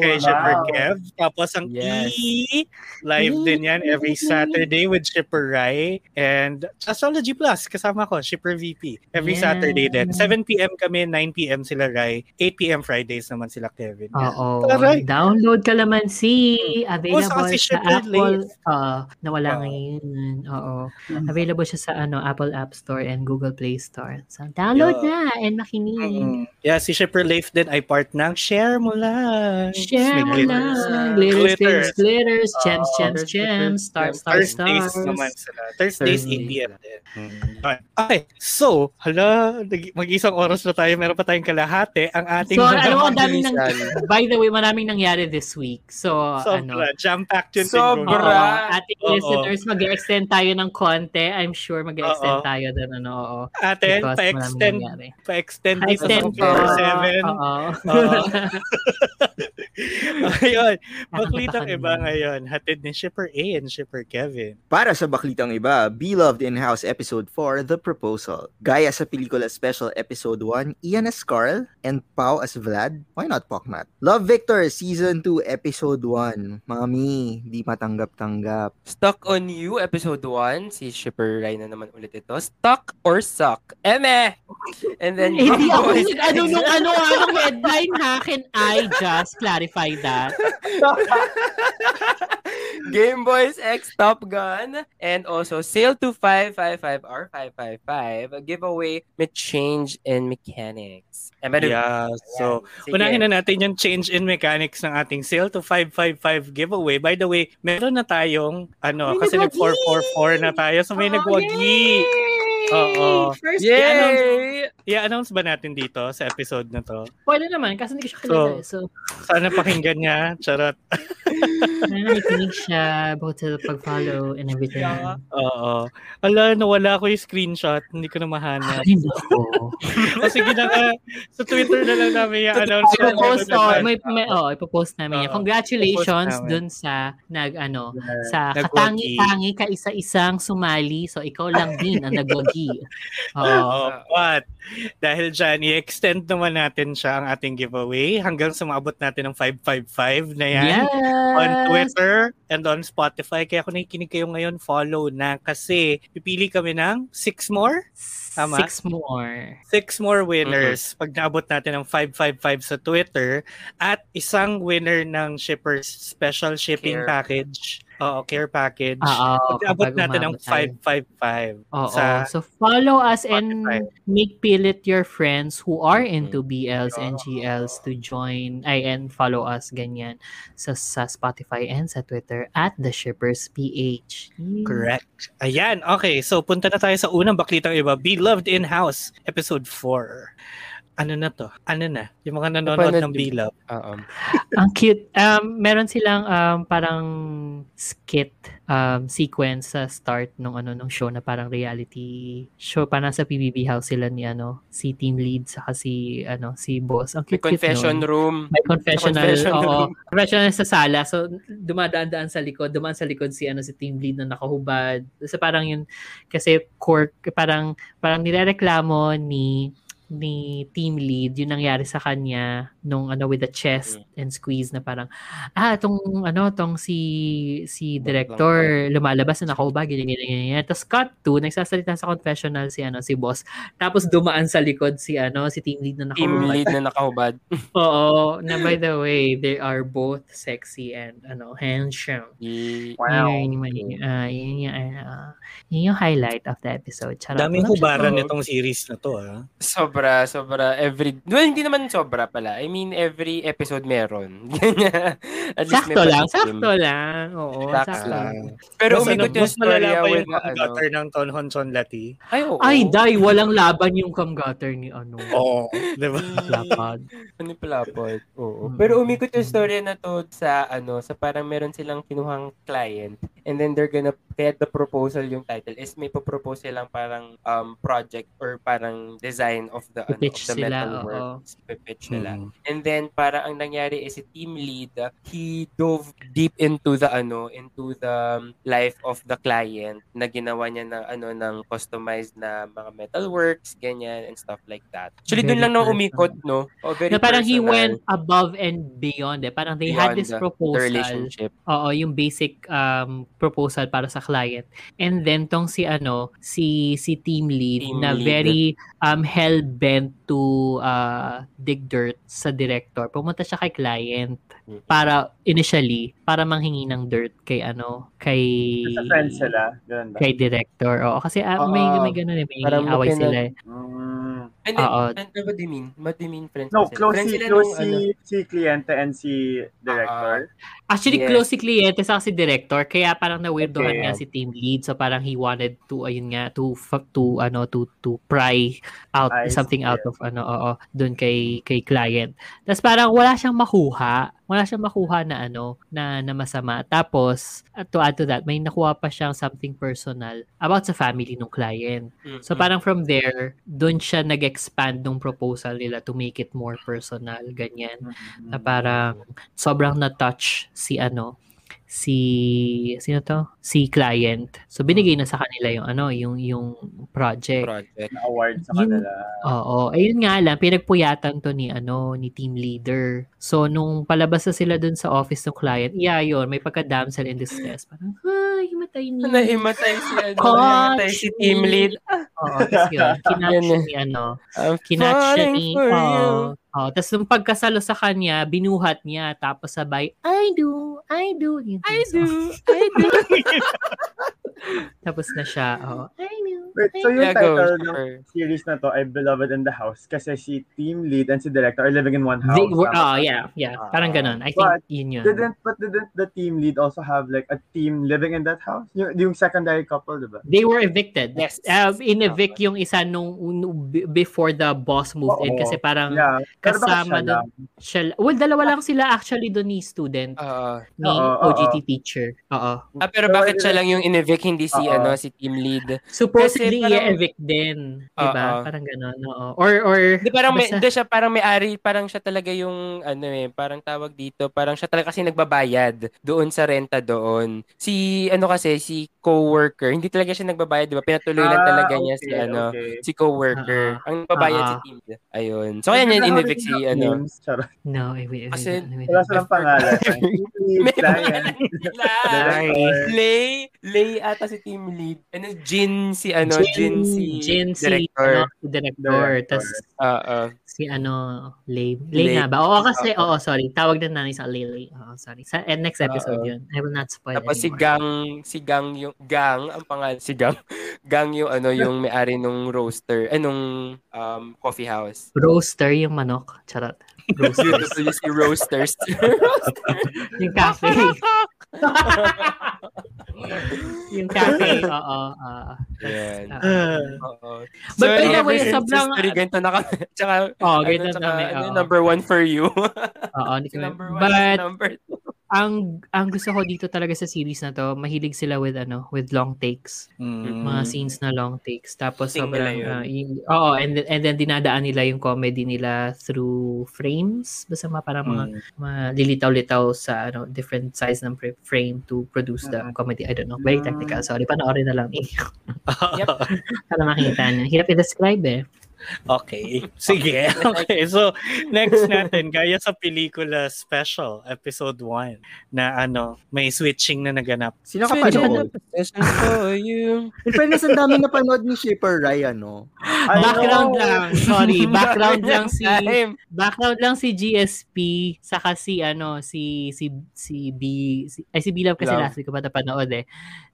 kay Shipper Wow. Kev. Tapos ang Yes. E, live din yan every Saturday with Shipper Rai. And Astrology Plus, kasama ko, Shipper VP. Every Yeah. Saturday din. 7pm kami, 9pm sila Rai. 8pm Fridays naman sila Kevin. Oo. Taray. Download Kalamansi. Available saka si sa Shipper Apple. Uh, nawala Oo. ngayon. Oo. Mm. Available siya sa ano Apple App Store and Google Play Store. So, download Yeah. na and makinig. Mm. Yeah, si Shipper Leif din ay part ng Share Mo Lang. Share mo glitters. lang. Glitters, Glitters. Gems, gems, gems. Stars, stars, Thursdays stars. naman sila. Thursdays, Thursday. 8pm din. Okay. okay. So, hala, mag-isang oras na tayo. Meron pa tayong kalahati. Ang ating So, ano, ang nang, Mabilisan. by the way, maraming nangyari this week. So, ano, Sobra. Jam-packed yun. Sobra. ating Oo. listeners, mag-extend tayo ng konti. I'm sure mag-extend Oo. tayo doon. Ano, oo. Because pa-extend, pa-extend dito sa Pa-extend po. Computer 7. Oo. Ayun. Baklitang iba ngayon. Hatid ni Shipper A and Shipper Kevin. Para sa baklitang iba, Beloved in-house episode 4, The Proposal. Gaya sa pelikula special episode 1, Ian as Carl and Pau as Vlad. Why not Poknat? Love Victor season 2 episode 1. Mami, di matanggap-tanggap. Stuck on You, episode 1. Si Shipper Rai na naman ulit ito. Stuck or Suck? Eme! And then, Hindi ako ano X- nung ano anong headline ha can I just clarify that Game Boys X Top Gun. And also, Sail to 555 R555. A giveaway may change in mechanics. Eme, Yeah. So, Sige. Unahin na natin yung change in mechanics ng ating sale to 555 giveaway. By the way, meron na tayong ano, May kasi nag nagwagi! 444 na tayo. So may Oh, nagwagi. yay! Oo. First Yay! I-announce ba natin dito sa episode na to? Pwede naman kasi hindi ko siya kilala. So, Sana pakinggan niya. Charot. sana nakikinig siya about sa pag-follow and everything. Oo. Ala, nawala ko yung screenshot. Hindi ko na mahanap. Ay, nako. o sige na nga. Sa Twitter na lang namin i-announce. yan. Ipopost, oh, na- may, may, oh, ipopost namin yan. Congratulations namin. dun sa nag ano sa Nagwagi. katangi-tangi ka isa-isang sumali. So ikaw lang din ang nagwagi. Oo. Oo, but dahil dyan, i-extend naman natin siya ang ating giveaway hanggang sumabot natin ng 555 na yan. Yes. On Twitter and on Spotify. Kaya kung nakikinig kayo ngayon, follow na kasi pipili kami ng six more? Tama? Six more. Six more winners pag naabot natin ng 555 sa Twitter at isang winner ng Shipper's Special Shipping Care. Package. Oo, care package. Oo. pag naabot kapag natin ng umabot tayo. 555 Oo. so follow us and make pilit your friends who are into Mhm. BLs and GLs to join ay and follow us ganyan sa sa Spotify and sa Twitter at the Shippers PH. Correct. Ayan, okay. So, punta na tayo sa unang baklitang iba. Beloved in-house, episode 4. Ano na to? Ano na? Yung mga nanonood ng Napanood- Beloved. Oo. Ang cute. Um, meron silang um, parang skit um, sequence sa start nung ano nung show na parang reality show pa nasa PBB house sila ni ano si team lead saka si ano si boss. Ang May cute confession room. May confessional. confession oo. room. Confessional sa sala. So, dumadaan-daan sa likod. Dumaan sa likod si, ano, si team lead na nakahubad. So, parang yun, kasi court, parang, parang nirereklamo ni ni team lead yung nangyari sa kanya nung ano with the chest and squeeze na parang ah tong ano tong si si director lumalabas na nakahubad ganyan ganyan ganyan tapos cut to nagsasalita sa confessional si ano si boss tapos dumaan sa likod si ano si team lead na Team nakahubad lead na nakahubad. Oo, na by the way, they are both sexy and ano, handsome. Wow. Yun, yun, uh, yun, yung, uh, yun yung highlight of the episode. Charot. Daming hubaran nitong series na to, ah. Sobra, sobra. Every, well, hindi naman sobra pala. I mean, every episode meron. At least may Sakto lang, sakto lang. Oo, Sakto sakto lang. lang. Pero Mas, ano, umikot yung mas malala storya pa with yung the, ano. gutter ng Tonhon Chonlati. Ay, oo. Ay, dai, walang laban yung kamgatter ni ano. Oo. Di ba? Lapad. Ano yung palapot? Oo. Mm. Pero umikot yung story na to sa ano, sa parang meron silang kinuhang client and then they're gonna kaya the proposal yung title is may po-propose silang parang um project or parang design of of the, ano, of the sila, metal oo. works. Pitch nila. Mm. And then para ang nangyari is si team lead, he dove deep into the ano, into the um, life of the client na ginawa niya ng ano ng customized na mga metalworks, ganyan and stuff like that. Actually doon Very lang na personal. umikot, no? O very Na parang he personal went above and beyond eh. Parang they had beyond this the- proposal. the relationship. Oo, yung basic um, proposal para sa client. And then tong si ano, si si team lead Team na lead. very um hell bent to uh, dig dirt sa director. Pumunta siya kay client para initially para manghingi ng dirt kay ano, kay Sa friends sila. Ganun ba? kay director. Oo, kasi ah, may may ganun eh, may away sila. eh. Mm. And then, Oo. and, what do you mean? What do you mean friends? No, close Friends si, sila close nung, si, ano, si kliyente and si director. Actually, Yes. close si kliyente sa si director, kaya parang na-weirdohan Okay. nga si team lead. So parang he wanted to, ayun nga, to, f- to, ano, to, to pry out I something see. out of, ano, oo, dun kay, kay client. Tapos parang wala siyang makuha. Wala siyang makuha na, ano, na, na masama. Tapos, to add to that, may nakuha pa siyang something personal about sa family ng client. mm, So parang from there, dun siya nag-expand ng proposal nila to make it more personal, ganyan. Na parang sobrang na-touch si ano si sino to? Si client. So binigay na sa kanila yung ano yung yung project. Project. Award sa Yun- kanila. oo. Ayun nga lang pinagpuyatan to ni ano ni team leader. So nung palabas na sila dun sa office ng client yeah yun may pagka damsel in distress. Parang ay himatay ni Nahimatay si ano, Coach nahimatay si team lead. oo tapos yun kinatch ni ano kinatch ni oh, oh, tapos nung pagkasalo sa kanya binuhat niya tapos sabay I do I do Yun, I so, do, I do. tapos na siya oh I do Wait, so yung Yeah, title ng series na to ay Beloved in the House kasi si team lead and si director are living in one house. They were, oh yeah yeah parang Ah. ganun I think But yun yun Didn't but didn't the team lead also have like a team living in that house? Yung, yung secondary couple, diba? They were evicted. Yes. Uh, in-evict yung isa nung, before the boss moved in Oo. kasi parang Yeah. Kasama siya doon. lang? siya, well, dalawa lang sila actually doon ni student, Oo. Ni Oo, oo. OGT teacher. Oo. Ah, pero bakit siya lang yung in-evict, hindi si, Oo. ano, si team lead? Supposedly, Kasi parang- i-evict din. Diba? Oo. Parang gano'n. Oo. Or, or, Hindi, parang may, basta- hindi siya, parang may-ari, parang siya talaga yung, ano eh, parang tawag dito, parang siya talaga kasi nagbabayad doon sa renta doon. Si, ano kasi, si co-worker, hindi talaga siya nagbabayad, di ba? Pinatuloy lang Ah, talaga niya si, okay, ano, okay. si co-worker. Ah. Ang nagbabayad Ah. si team. Ayun. So, kaya niya in-evict si, ano, no, wait, wait, Kasi- Wala silang pangalan. May pangalan. Lay, Lay ata si team lead. And then Jin si ano, Jin, si Jin si, director. ano, si director. Tapos, Oo. si ano, Lay. Lay Lay. na ba? Oo, kasi, oo, sorry. Tawag na namin sa Lay Lay. Oo, sorry. Sa eh, next episode yun. I will not spoil Tapos si. Gang, si Gang yung Gang ang pangalan si Gang. Gang yung ano yung may-ari nung roaster, eh nung um, coffee house. Roaster yung manok. Charot. Roasters. UWC Roasters. yung cafe. yung cafe. Oo. oo. Yan. Ah. Oo. But by the way, sobrang- history, ganito na kami. Tsaka, Oo, ano, ganito tsaka, na kami. ano, oo. number one for you. Oo, hindi kami- number one, But number two. Ang ang gusto ko dito talaga sa series na to, mahilig sila with ano, with long takes. Mm. Mga scenes na long takes. Tapos Sing sobrang nila yun. ah, yung- oo, and then, and then dinadaan nila yung comedy nila through frames. Basta mga parang mga Mm. mga lilitaw-litaw sa ano different size ng fra- frame to produce the comedy. I don't know. Very technical. Sorry, panoorin na lang. Yep. Para makita niyo. Hirap i-describe eh. Okay. Sige. Okay. So, next natin, gaya sa pelikula special, episode 1, na ano, may switching na naganap. Sino ka pa Special noon? session for you. In fairness, ang dami napanood ni Shipper Ryan, no? I background know. lang. Sorry, background lang si background lang si GSP saka si ano si si si B si, ay si B Love kasi Love. last week ko pa napanood eh.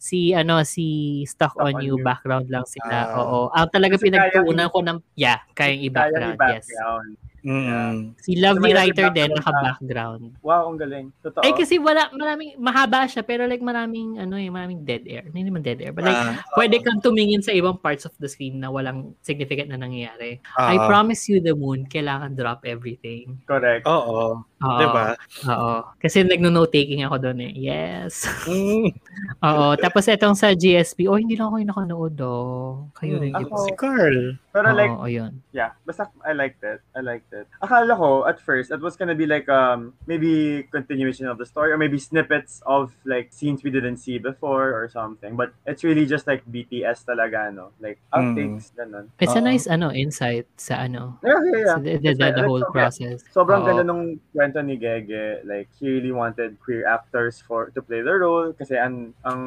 Si ano si Stuck Stuck on on You You. background lang sila. Ah. Oo. Ang talaga pinagtuunan ko ng yeah, kayang Kaya i-background, yes. background. Mm. Si Lovely may Writer din background naka-background. Wow, ang galing. Totoo. Eh kasi wala maraming mahaba siya pero like maraming ano eh maraming dead air. Hindi naman dead air but like Ah, pwede kang tumingin sa ibang parts of the screen na walang significant na nangyayari. I ah, promise you the moon, kailangan drop everything. Correct. Oo. Oo. Diba? Oo. Kasi nagno-note taking ako doon eh. Yes. Mm. Oo. Tapos etong sa GSP, oh hindi lang ako yung nakanood oh. Kayo rin, Hmm, di ba? Si Carl. Pero like, Oo, yun. yeah, basta I liked it. I liked it. Akala ko at first it was gonna be like um maybe continuation of the story or maybe snippets of like scenes we didn't see before or something. But it's really just like BTS talaga, no? Like outtakes, ganun. It's a Oo. nice ano insight sa ano Yeah, yeah, yeah. sa the, the, the, the whole okay. process. Sobrang ganda nung kwento ni Gege. Like, he really wanted queer actors for to play the role kasi ang ang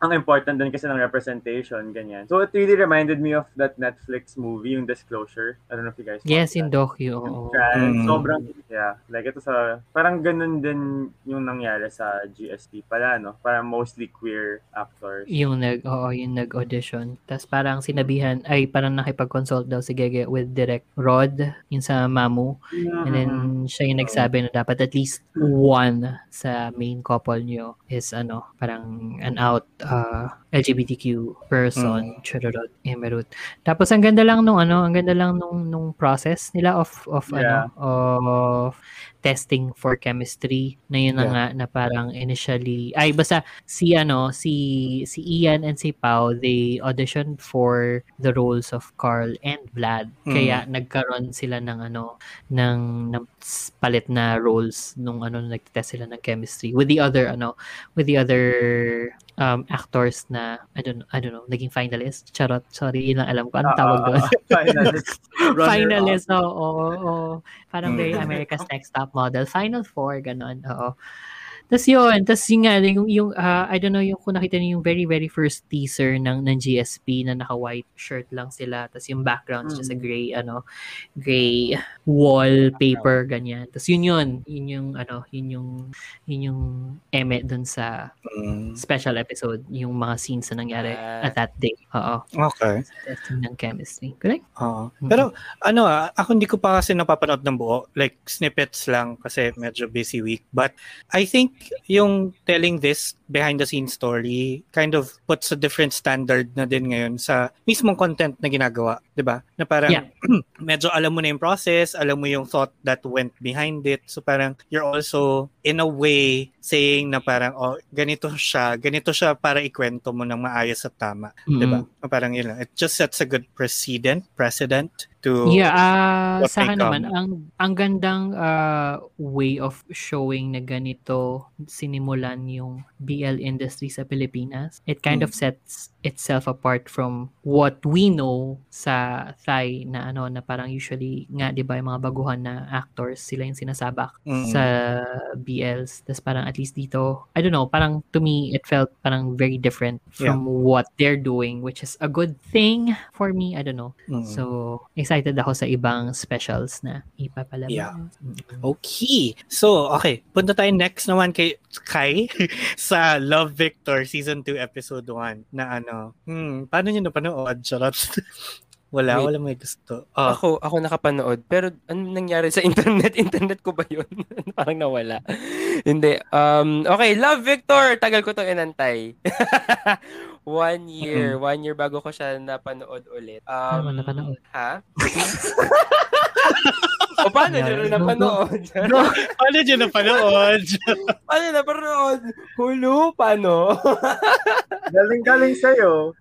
ang important din kasi ng representation, ganyan. So, it really reminded me of that Netflix movie, yung Disclosure. I don't know if you guys Yes, in docu. Mm. sobrang, yeah. Like, ito sa, parang ganun din yung nangyari sa GST pala, no? Parang mostly queer actors. Yung nag oo, yung nag-audition. Tapos parang sinabihan ay parang nakipag-consult daw si Gege with Direct Rod yung sa Mamu. And then Mm-hmm. siya yung nagsabi na dapat at least one sa main couple nyo is ano, parang an out uh, LGBTQ person, chururot, emerut. Tapos ang ganda lang nung ano, ang ganda lang nung nung process nila of of Yeah. ano, of testing for chemistry na yun na Yeah. nga na parang initially ay basta si ano si si Ian and si Pau they auditioned for the roles of Carl and Vlad kaya nagkaroon sila ng ano ng, ng palit na roles nung ano nagtest sila ng chemistry with the other ano with the other um, actors na I don't I don't know naging finalist charot sorry yun lang alam ko anong tawag doon Finalist. Runner-up. finalist oo oo oo. parang very Mm. America's Next Top Model final four ganon oo Tapos yun, tapos yun nga, yung, yung ah, I don't know, yung kung nakita niyo yung very, very first teaser ng, ng GSP na naka-white shirt lang sila, tapos yung background is just a Mm. gray, ano, gray wallpaper, ganyan. Tapos yun yun, yun yung, ano, yun yung, yun yung eme dun sa Mm. special episode, yung mga scenes na nangyari Ah. at that day. Oo. Okay. Testing ng chemistry. Correct? Oo. Mm. Pero ano ah, ako hindi ko pa kasi napapanood ng buo. Like snippets lang kasi medyo busy week. But I think yung telling this behind the scenes story kind of puts a different standard na din ngayon sa mismong content na ginagawa, 'di ba? Na parang Yeah. medyo alam mo na yung process, alam mo yung thought that went behind it. So parang you're also in a way saying na parang oh ganito siya, ganito siya para ikwento mo ng maayos at tama, 'di ba? Mm. Parang yun lang. It just sets a good precedent, precedent to Yeah, ah what sa akin naman, ang, ang gandang ah, way of showing na ganito sinimulan yung BL industry sa Pilipinas. It kind Mm. of sets itself apart from what we know sa Thai na ano na parang usually nga 'di ba yung mga baguhan na actors sila yung sinasabak Mm. sa BLs. Tapos parang at least dito, I don't know, parang to me it felt parang very different from what they're doing which is a good thing for me. I don't know. Mm. So, excited ako sa ibang specials na ipapalabas. Yeah. Mm. Okay. So, okay. Punta tayo next naman kay Kai sa Love Victor Season 2 Episode 1 na ano, hmm, paano nyo napanood? Charot. wala, Wait. wala may gusto. Oh, Ako, ako nakapanood. Pero ano nangyari sa internet? Internet ko ba yun? Parang nawala. Hindi. Um, okay, Love Victor! Tagal ko to inantay. one year. One year bago ko siya napanood ulit. Um, mo napanood? Ha? o paano nyo na napanood? paano nyo napanood? paano napanood? Hulu? Paano? Galing-galing sa'yo.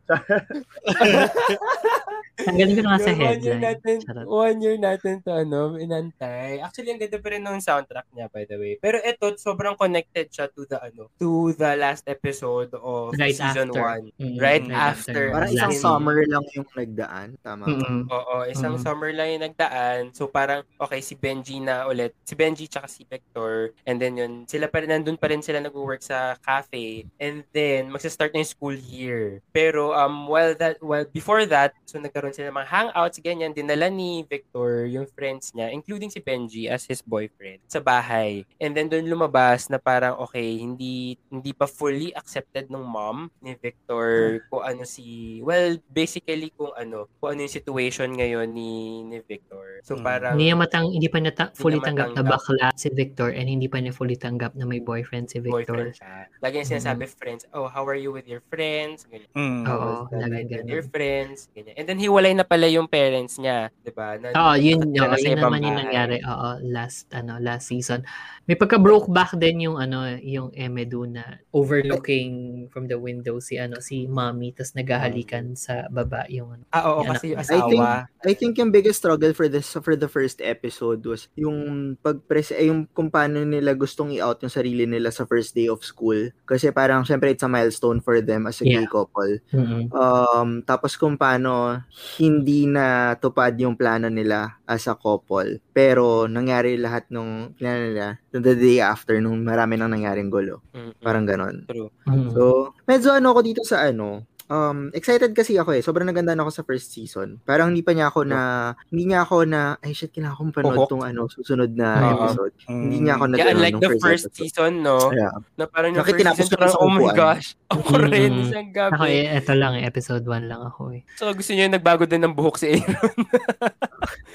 Tanggalin ko na nga sa Yung One year headline. natin, one year natin to ano, inantay. Actually, ang ganda pa rin ng soundtrack niya, by the way. Pero ito, sobrang connected siya to the ano, to the last episode of Right season after. 1. Mm, Right after. Parang isang summer lang yung nagdaan. Tama ba? Mm-mm. Oo, isang Mm. summer lang yung nagdaan. So parang, okay, si Benji na ulit. Si Benji tsaka si Victor. And then yun, sila pa rin, nandun pa rin sila nag-work sa cafe. And then, magsa-start na yung school year. Pero, um, while that, while before that, so nagkaroon sila ng mga hangouts, ganyan, dinala ni Victor yung friends niya, including si Benji as his boyfriend, sa bahay. And then doon lumabas na parang, okay, hindi, hindi pa fully accepted ng mom ni Victor kung ano si, well, basically kung ano, kung ano yung situation ngayon ni, ni Victor. So Mm. parang, Hindi niya matang, hindi pa niya ta- fully niya tanggap na bakla si Victor and hindi pa niya fully tanggap na may boyfriend si Victor. boyfriend siya. Lagi niya sinasabi, friends, oh, how are you with your friends? Ganyan. Mm. Oo, lagi ganun. your friends? Ganyan. And then hiwalay na pala yung parents niya, 'di ba? Na, Oo, yun, na oo, nasa yun ibang naman yung nangyari. Oo, last, ano, last season. May pagka broke back din yung, ano, yung Emedu na overlooking from the window si, ano, si mommy, tas naghahalikan sa baba yung, ano. Ah, oo, Yung kasi yung I think asawa. I think yung biggest struggle for this for the first episode was yung pagpres eh, yung kung paano nila gustong i-out yung sarili nila sa first day of school kasi parang syempre it's a milestone for them as a gay Yeah. couple. Mm-mm. Um tapos kung paano hindi na tupad yung plano nila as a couple pero nangyari lahat nung plano nila the day after nung marami nang nangyaring gulo. Mm-mm. Parang ganon. True. Mm. So, medyo ano ako dito sa ano, um, excited kasi ako eh. Sobrang naganda ako sa first season. Parang hindi pa niya ako na, hindi niya ako na, ay shit, kailangan kong panood tong ano, susunod na Oo. episode. Hindi niya ako na Yeah, unlike the first episode. season, no? Yeah. Na parang yung Bakit first season, ko na parang, sa oh my gosh. Ako rin, Mm. isang Ako, gabi. eh, eto lang, eh, episode 1 lang ako eh. So, gusto niyo yung nagbago din ng buhok si Aaron.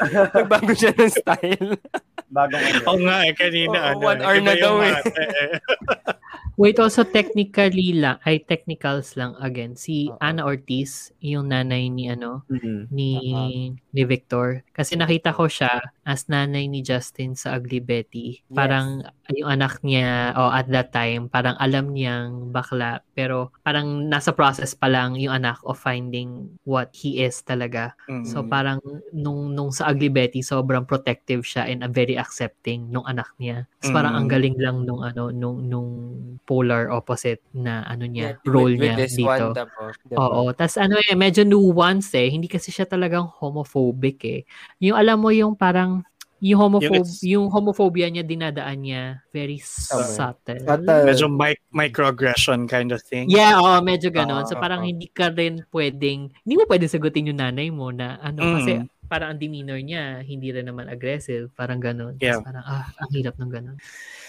nagbago siya ng style. Bagong ano. Oo nga eh, kanina. Oo, ano, one hour na daw eh. Wait, also technically lang, ay technicals lang again. Si Oo. Ana Ortiz, yung nanay ni ano, Mhm. ni ni Victor. Kasi nakita ko siya as nanay ni Justin sa Ugly Betty. Parang yung anak niya, o at that time, parang alam niyang bakla, pero parang nasa process pa lang yung anak of finding what he is talaga. Mm. So parang nung nung sa Ugly Betty sobrang protective siya and uh, very accepting nung anak niya. Tapos parang Mm. ang galing lang nung ano nung nung polar opposite na ano niya, Yeah, role with, niya with this dito. one, tapos, diba? Oo, tas ano eh medyo nuance eh, hindi kasi siya talagang homophobic eh. Yung alam mo yung parang yung homophob it's- yung homophobia niya dinadaan niya very subtle. Subtle. Medyo mic- microaggression kind of thing. Yeah, oo, medyo ganon. so Ah, parang ah. hindi ka rin pwedeng, hindi mo pwedeng sagutin yung nanay mo na ano, kasi Mm. Parang ang demeanor niya, hindi rin naman aggressive, parang ganon. Tapos Yeah. parang, ah, ang hirap ng ganon.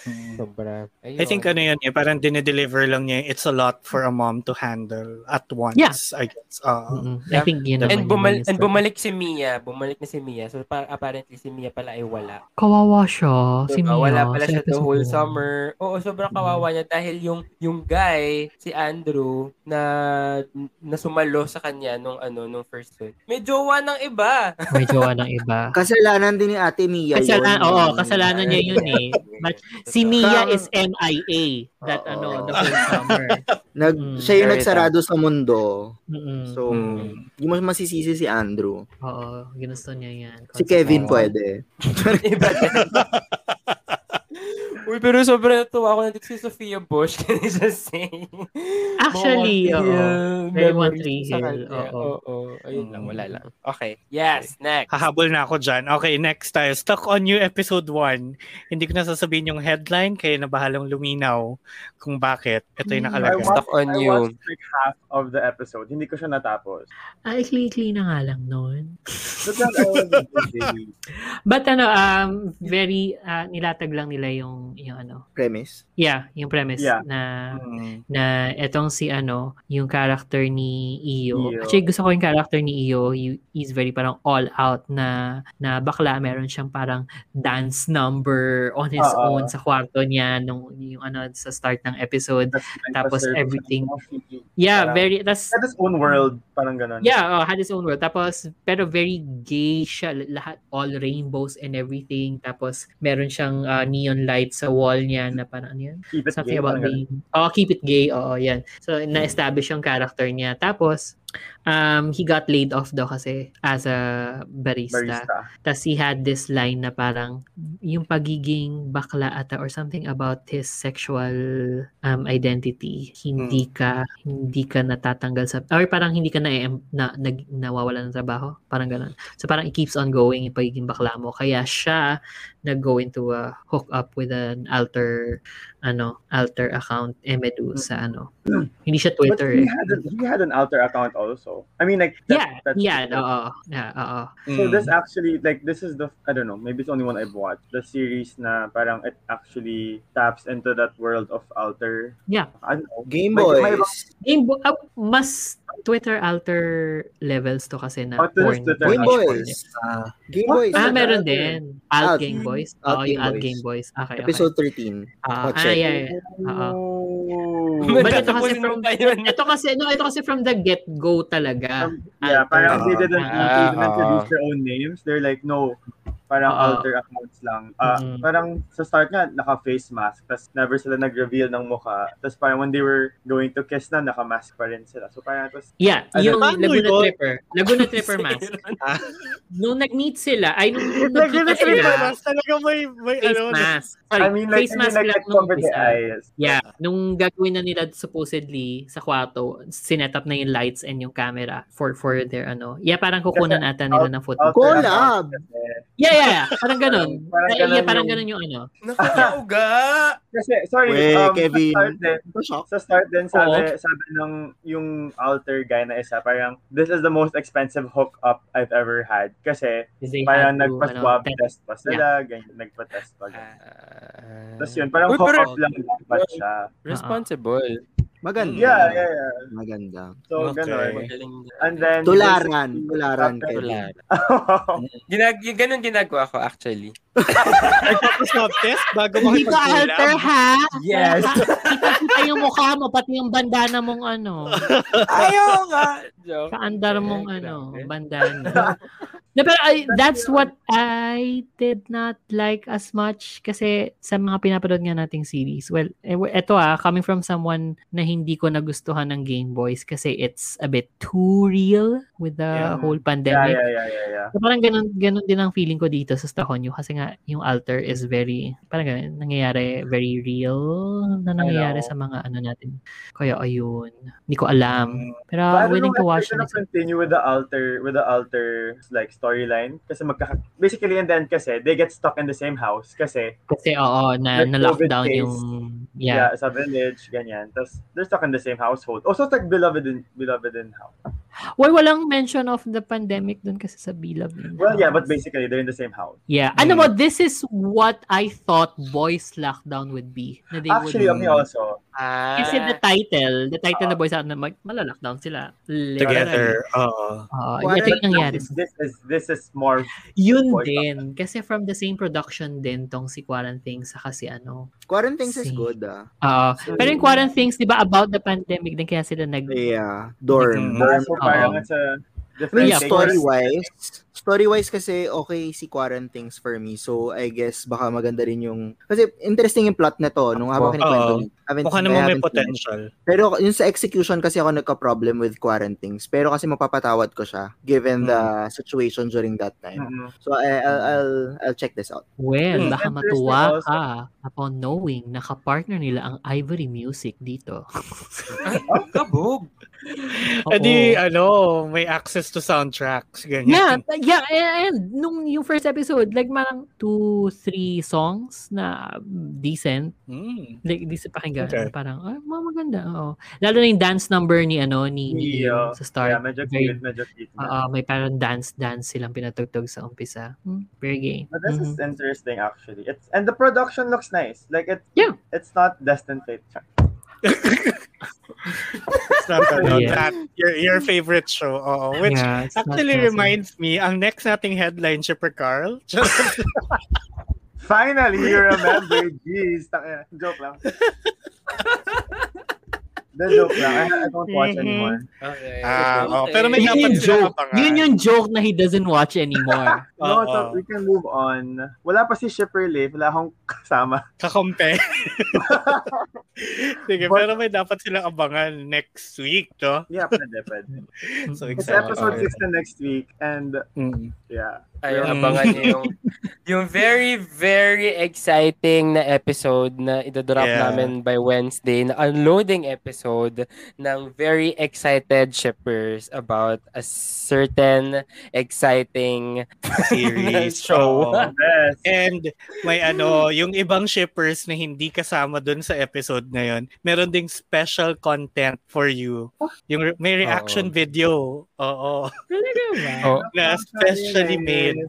Mm. Sobra. Ayun. I think ano yun eh, parang dinedeliver lang niya, it's a lot for a mom to handle at once, Yeah. I guess. Uh, Mm-mm. I Yeah. think yun naman And, bumal- main and bumalik si Mia. Bumalik na si Mia. So, pa- apparently si Mia pala ay wala. Kawawa siya, si Diba? Mia. Wala pala sa siya the whole summer. Oo, sobrang kawawa niya dahil yung yung guy, si Andrew, na na sumalo sa kanya nung ano nung first week. May jowa ng iba. May jowa ng iba. Kasalanan din ni Ate Mia Kasalanan, yun. oo, kasalanan niya yun eh. But si Mia is MIA that Oo. ano, the whole summer. Nag, Mm. siya yung nagsarado sa mundo. Mm-mm. So, Mm. hindi mo masisisi si Andrew. Oo, ginusto niya yan. Si Kevin Oo. pwede. iba. Uy, pero sobrang natuwa ako na dito si Sophia Bush. Can I just say? Actually, oo. Hill, Very One kanya. oo. Oo. Ayun lang, Mm. wala lang. Okay. Yes, next. Hahabol na ako dyan. Okay, next tayo. Stuck on you episode 1. Hindi ko na sasabihin yung headline, kaya na bahalang luminaw kung bakit. Ito yung Hmm. nakalagay. I Stuck on I you. watched like half of the episode. Hindi ko siya natapos. Ah, ikli-ikli na nga lang noon. But ano, um, very, ah, nilatag lang nila yung, yung ano, Premise. yeah, yung premise Yeah. na Mm. na etong si ano, yung character ni Iyo. Actually, gusto ko yung character ni Iyo. He, he's very parang all out na na bakla. Meron siyang parang dance number on his Oo. own sa kwarto niya nung yung ano sa start ng episode. That's Tapos everything. Yeah, Parang- very that's Had his own world. Parang ganun. Yeah, oh, had his own world. Tapos, pero very gay siya. Lahat, all rainbows and everything. Tapos, meron siyang uh, neon light sa wall niya na parang ano yan? Keep it Something gay, about ganun. being, oh, keep it gay. Oo, yan. So, na-establish yung character niya. Tapos, um, he got laid off daw kasi as a barista. barista. Tapos he had this line na parang yung pagiging bakla ata or something about his sexual um, identity. Hindi ka hindi ka natatanggal sa or parang hindi ka na, na, na nawawala ng trabaho. Parang ganun. So parang it keeps on going yung pagiging bakla mo. Kaya siya nag-go into a hook up with an alter ano alter account Emedu sa ano. hindi siya But Twitter he eh. had, a, he had an alter account also. I mean, like, Yeah, that's, yeah, oo. Yeah, oo. So Mm. this actually, like, this is the, I don't know, maybe it's the only one I've watched. The series na parang it actually taps into that world of alter. Yeah. I don't know. Game Boys. Game Bo- ah, mas Twitter alter levels to kasi na Oh, porn. Twitter Game. Boys. Game What? Boys. Ah, meron din. Alt Alt. Game Boys. Alt Game yung Alt Boys. Game Boys. Okay, okay. Episode 13. Ah, Watch ah, it. yeah, yeah. Oo. Oh. But ito kasi from, ito kasi, no, ito kasi from the get-go talaga. Um, yeah, parang they didn't Ah, even introduce ah. their own names. They're like, no, parang Oo. alter accounts lang. Ah, Mhm. Parang sa start nga, naka-face mask. Tapos never sila nag-reveal ng mukha. Tapos parang when they were going to kiss na, naka-mask pa rin sila. So parang was, Yeah, Ano, yung Laguna yun? Tripper. Laguna Tripper mask. nung nag-meet sila, ay nung, nung Lagyan na nagkita sila. sila, Talaga may, may face ano. mask. Sorry, I mean, like, face mask lang nung the eyes. Yeah, nung gagawin na nila supposedly sa kwarto, sinet up na yung lights and yung camera for for their ano. Yeah, parang kukunan ata nila ng footage. Alter Collab. Yeah, yeah, yeah. Parang ganun. Parang Eh, ganun yeah, parang yung- ganun yung ano. Nakakauga! Kasi, sorry, Weh, um, Kevin. sa start din, sa start din, sabi, Oo. sabi ng yung alter guy na isa, parang, this is the most expensive hookup I've ever had. Kasi, parang nagpa-swab ano, test pa sila, ganyan, nagpa-test pa. ganyan. Ah. Tapos yun, parang hookup lang dapat siya. Responsible. Maganda. Yeah, yeah, yeah. Maganda. So, Okay. ganun. And then, Tularan. Tularan, after- Kevin. Ginag ganun ginagawa ko actually. Nagpa-swab test bago Hindi ka alter ha? Yes. Kita yung mukha mo, pati yung bandana mong ano. Ayaw nga. Joke. Kaandar mong Eh, ano, bandana. No, pero I, that's what I did not like as much kasi sa mga pinapanood nga nating series. Well, eto ah, coming from someone na hindi ko nagustuhan ng Game Boys kasi it's a bit too real with the Yeah. whole Yeah, pandemic. yeah, yeah, yeah, yeah. So, parang ganun, ganun din ang feeling ko dito sa Stahonyo kasi nga yung altar is very, parang ganun, nangyayari very real na nangyayari sa mga ano natin. Kaya ayun, hindi ko alam. Pero I don't willing know to if watch gonna continue with the alter with the alter like storyline kasi magka basically and then kasi they get stuck in the same house kasi Kasi oo, na, na lockdown case. yung, yeah. yeah. sa village ganyan tapos they're stuck in the same household also it's like beloved in beloved in house Well, walang mention of the pandemic dun kasi sa Bilab. well yeah but basically they're in the same house Yeah. Ano mo, this is what I thought Boys Lockdown would be. Na they actually would, me also Ah. Kasi the title, the title na Boys Lockdown, mag, malalockdown sila. Literally. Together. Oo. Oo, What ito yung nangyari. this, is this is more Yun din. Kasi from the same production din tong si Quarantine sa kasi ano. Quarantines is Si- good ah. Oo. pero yung Quarantines, di ba, about the pandemic din kaya sila nag... Yeah. Dorm. Mm. Dorm. so parang Oo. it's a I different mean, Yeah, story-wise, story-wise kasi okay si Quarantines for me. So, I guess baka maganda rin yung... Kasi interesting yung plot na to nung habang kinikwento. Haven't- Mukha I naman may potential. Pero yung sa execution kasi ako nagka-problem with Quarantines. Pero kasi mapapatawad ko siya given the situation during that time. Mm-mm. So, I, I'll, I'll, I'll check this out. Well, Hmm. baka matuwa ka upon knowing na kapartner nila ang Ivory Music dito. Ay, kabog. Oo. Eh di, ano, may access to soundtracks. Yeah, Ganyan. yeah, and nung yung first episode, like marang two, three songs na decent. Mm. Like, decent pakinggan. Okay. Parang, ah, mga maganda. Oo. Lalo na yung dance number ni, ano, ni, ni Yeah. Ian sa start. yeah medyo Very- cute medyo cute. Oo, may parang dance-dance silang pinatugtog sa umpisa. Hmm, very gay. But this is Mhm. interesting actually. It's and the production looks nice. Like it Yeah. it's not Destined Fate. It's not ano, Yeah. that, your, your favorite show. Oo. Which Yeah, actually reminds me, ang next nating headline, Shipper Carl. Finally, you remember. Jeez. Joke lang. The joke lang. I, I don't watch Mhm. anymore. Okay. Ah, oh, pero may Yun dapat yung joke. abangan. Yun yung joke na he doesn't watch anymore. No, Oo. so we can move on. Wala pa si Shipper Leaf. Wala akong kasama. Kakompe. Sige, But- pero may dapat silang abangan next week, no? Yeah, pwede, pwede. So, It's excited. episode 6 na next week. And Mm. yeah. Ay, Mm. abangan niyo yung, yung very, very exciting na episode na idodrop Yeah. namin by Wednesday, na unloading episode ng very excited shippers about a certain exciting Series. show. Oo. Best. And may ano, yung ibang shippers na hindi kasama dun sa episode na yun, meron ding special content for you. Yung re- may reaction Oo. video Oo. Talaga ba? Oh. Na specially made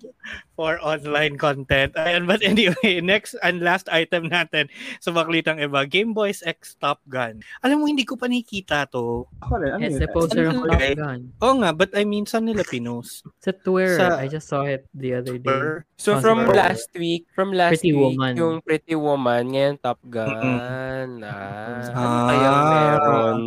for online content. Ayan, but anyway, next and last item natin sa Baklitang Iba, Game Boys X Top Gun. Alam mo, hindi ko pa nakikita to. Ako rin, ano It's yun? the poster of Top Okay. Gun. Oo nga, but I mean, saan nila pinost? Sa Twitter, Sa- I just saw it the other day. So Oh, from super. last week, from last Pretty week, Woman. yung Pretty Woman, ngayon Top Gun. Mm-mm. Ah, ano Ah. meron?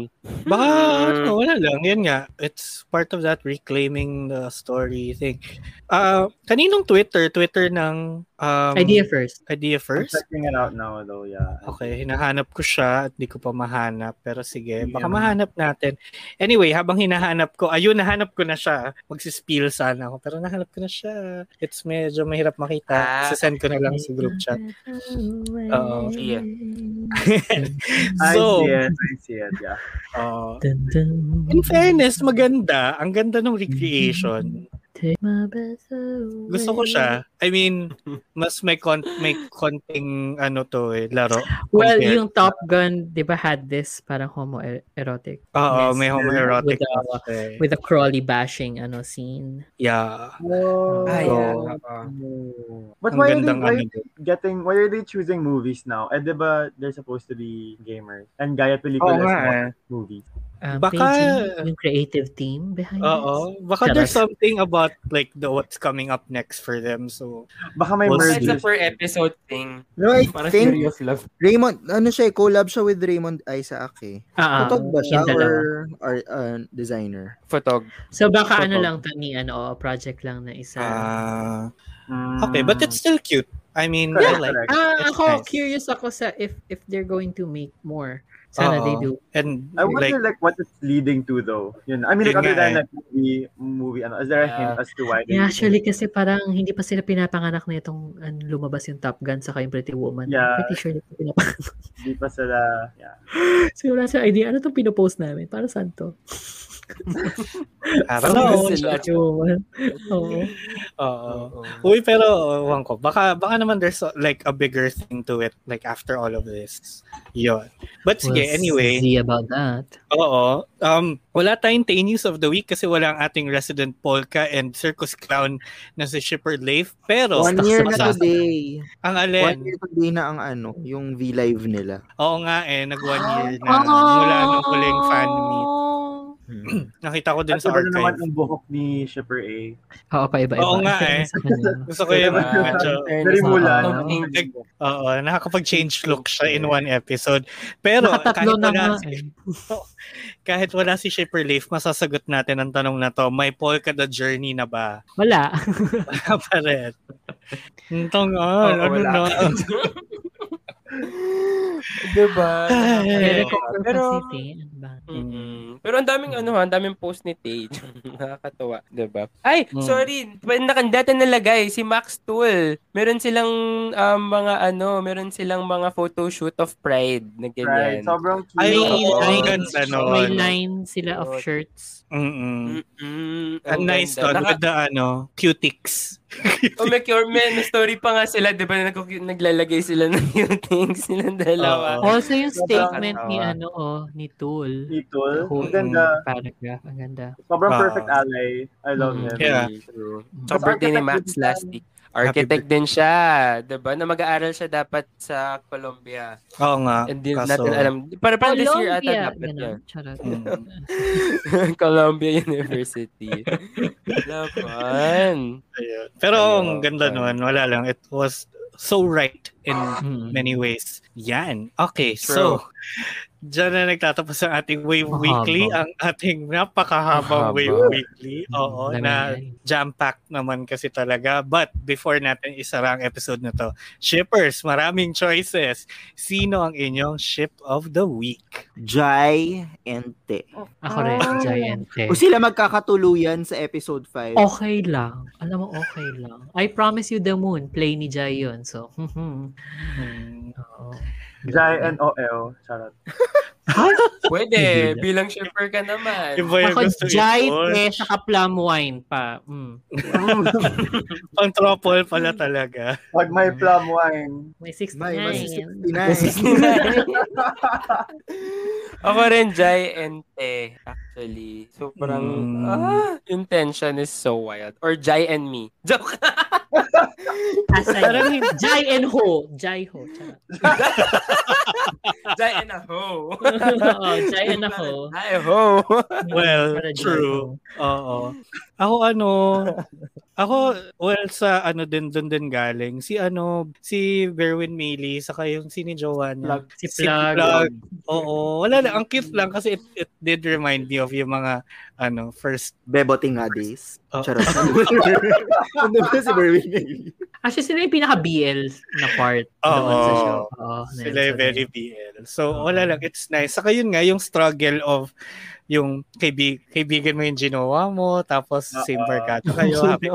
baka, Hmm. ano, wala lang. Yan nga, it's part of that reclaiming the story thing. Ah, kaninong Twitter? Twitter ng um, Idea first. Idea I'm First? checking it out now though, yeah. Okay, hinahanap ko siya at di ko pa mahanap. Pero sige, baka Yeah. mahanap natin. Anyway, habang hinahanap ko, ayun, nahanap ko na siya. Magsispill sana ako. Pero nahanap ko na siya. It's medyo mahirap makita. Ah. Sasend ko na lang sa group chat. Oo. Yeah. I so, see it, I see it, yeah. uh, Dun, dun. in fairness, maganda. Ang ganda ng recreation. Take my breath away. Gusto ko siya. I mean, mas may con may konting ano to eh, laro. Well, compared- yung Top Gun, di ba, had this parang homoerotic Oo, may homoerotic. With the- aspect. with the crawly bashing ano scene. yeah. Oh, Ah, yeah. But Ang why are, they, why ano are they getting, why are they choosing movies now? Eh, di ba, they're supposed to be gamers. And gaya pelikula Oo is eh. movies. Um, Baka- thinking, yung creative team behind Oo. this. Baka Charot. there's something about like the what's coming up next for them. So, Baka may We'll It's a per episode thing. No, I Parang think serious love. Raymond, ano siya, eh, collab siya with Raymond Isaac eh. Ah, Photog ba siya or, or uh, designer? Photog. So baka ano Photog. lang to ni ano, project lang na isa. Mm. okay. But it's still cute. I mean, I Correct, like ah, it's ako nice. curious ako sa if if they're going to make more. Sana they Oo. do. And I like, wonder like, what it's leading to though. Yun. I mean, like, other than like movie, movie, ano, is there a hint as to why? they- Yeah, actually kasi parang hindi pa sila pinapanganak na itong ano, lumabas yung Top Gun sa yung Pretty Woman. Yeah. Pretty sure hindi pa pinapanganak. Di pa sila, yeah. so wala sa idea, ano itong pinopost namin? Para saan to? Don't know. Sila. Oo. Oo. Uy, pero ewan ko. Baka, baka naman there's like a bigger thing to it like after all of this. Yun. But sige, We'll anyway. see about that. Oo. Um, wala tayong Tay News of the Week kasi wala ang ating resident polka and circus clown na si Shipper Leif. Pero, One year na today. ang One alin. year today na ang ano, yung V-Live nila. Oo nga eh, nag one year na Ah! mula nung huling fan meet. Hmm. Nakita ko din At sa iba na naman archive. ang buhok ni Shipper A. Oo, pa iba-iba. Oo nga eh. kanya. Gusto ko yung medyo, Very mula. Oo. no? Oo, nakakapag-change look siya in one episode. Pero kahit Nakatatlo na wala, nga si, eh. kahit wala si Shipper Leaf, masasagot natin ang tanong na to, may polka the journey na ba? Wala. Wala pa rin. Ito nga, Oo, ano wala. na? diba? Ay. Pero, ano? Mm-mm. Pero ang daming ano, ha, ang daming post ni Tage. Nakakatuwa, 'di ba? Ay, Mm. sorry, nakandata nalagay si Max Tool. Meron silang um, mga ano, meron silang mga photo shoot of Pride na Right. ganyan. Sobrang cute. Ay, ang line, ganda nun. may line sila of shirts. Mm-mm. Mm-mm. Ang nice Naka- with the ano, cutics. Oh, may, cure, story pa nga sila, 'di ba? Nag- naglalagay sila ng new things silang dalawa. Oo. Also yung Sobrang statement ni ano oh, ni Tool. Little. Whole Ang ganda. paragraph. Ang ganda. Sobrang Ah. perfect ally. I love Mm. him. Yeah. True. Mm. Sa birthday ni Max last week. Architect din siya, 'di ba? Na mag-aaral siya dapat sa Colombia. Oo nga. And di kaso- natin alam. Para parang this year ata dapat. Charot. Mm. Columbia University. Laban. Ayun. Pero ang ganda nun, wala lang. It was so right in Mm. many ways. Yan. Okay, True. so Diyan na nagtatapos ang ating Wave Mahaba. Weekly, ang ating napakahabang Mahaba. Wave Weekly. Oo, Dami na jam-packed naman kasi talaga. But before natin isara ang episode na to, shippers, maraming choices. Sino ang inyong ship of the week? Jai and Te. Ako rin, Giant. eh. Kung sila magkakatuluyan sa episode 5. Okay lang. Alam mo, okay lang. I promise you the moon. Play ni Jai yun. So, hmm. Hmm. Oo. Jai and Charot. Pwede, bilang shipper ka naman. Iba yung Ako, gusto Jai, eh, saka plum wine pa. Mm. Pang tropol pala talaga. Pag may plum wine. May 69. May, mas 69. Ako rin, Jai and eh, actually. So, parang, Mm. ah, yung tension is so wild. Or Jai and me. Joke. Asay. Parang Jai and Ho. Jai Ho. Jai and a ho. Oo, Jai and a Ho. Well, true. Oo. Ako ano, ako, well, sa ano din, dun din galing. Si ano, si Berwin Mealy, saka yung si ni Joanna. Plug. Si Plug. Plug. Oo. Wala lang. Ang cute lang kasi it, it did remind me of yung mga, ano, first, Beboting nga days. Oh. Charot. Ano ba si Berwin Bailey? Actually, sila yung pinaka-BL na part Oo. naman sa show. Oo. sila yung very BL. So, wala lang. It's nice. Saka yun nga, yung struggle of yung kaibig, kaibigan mo yung ginawa mo, tapos same Oo. barkada kayo. happy.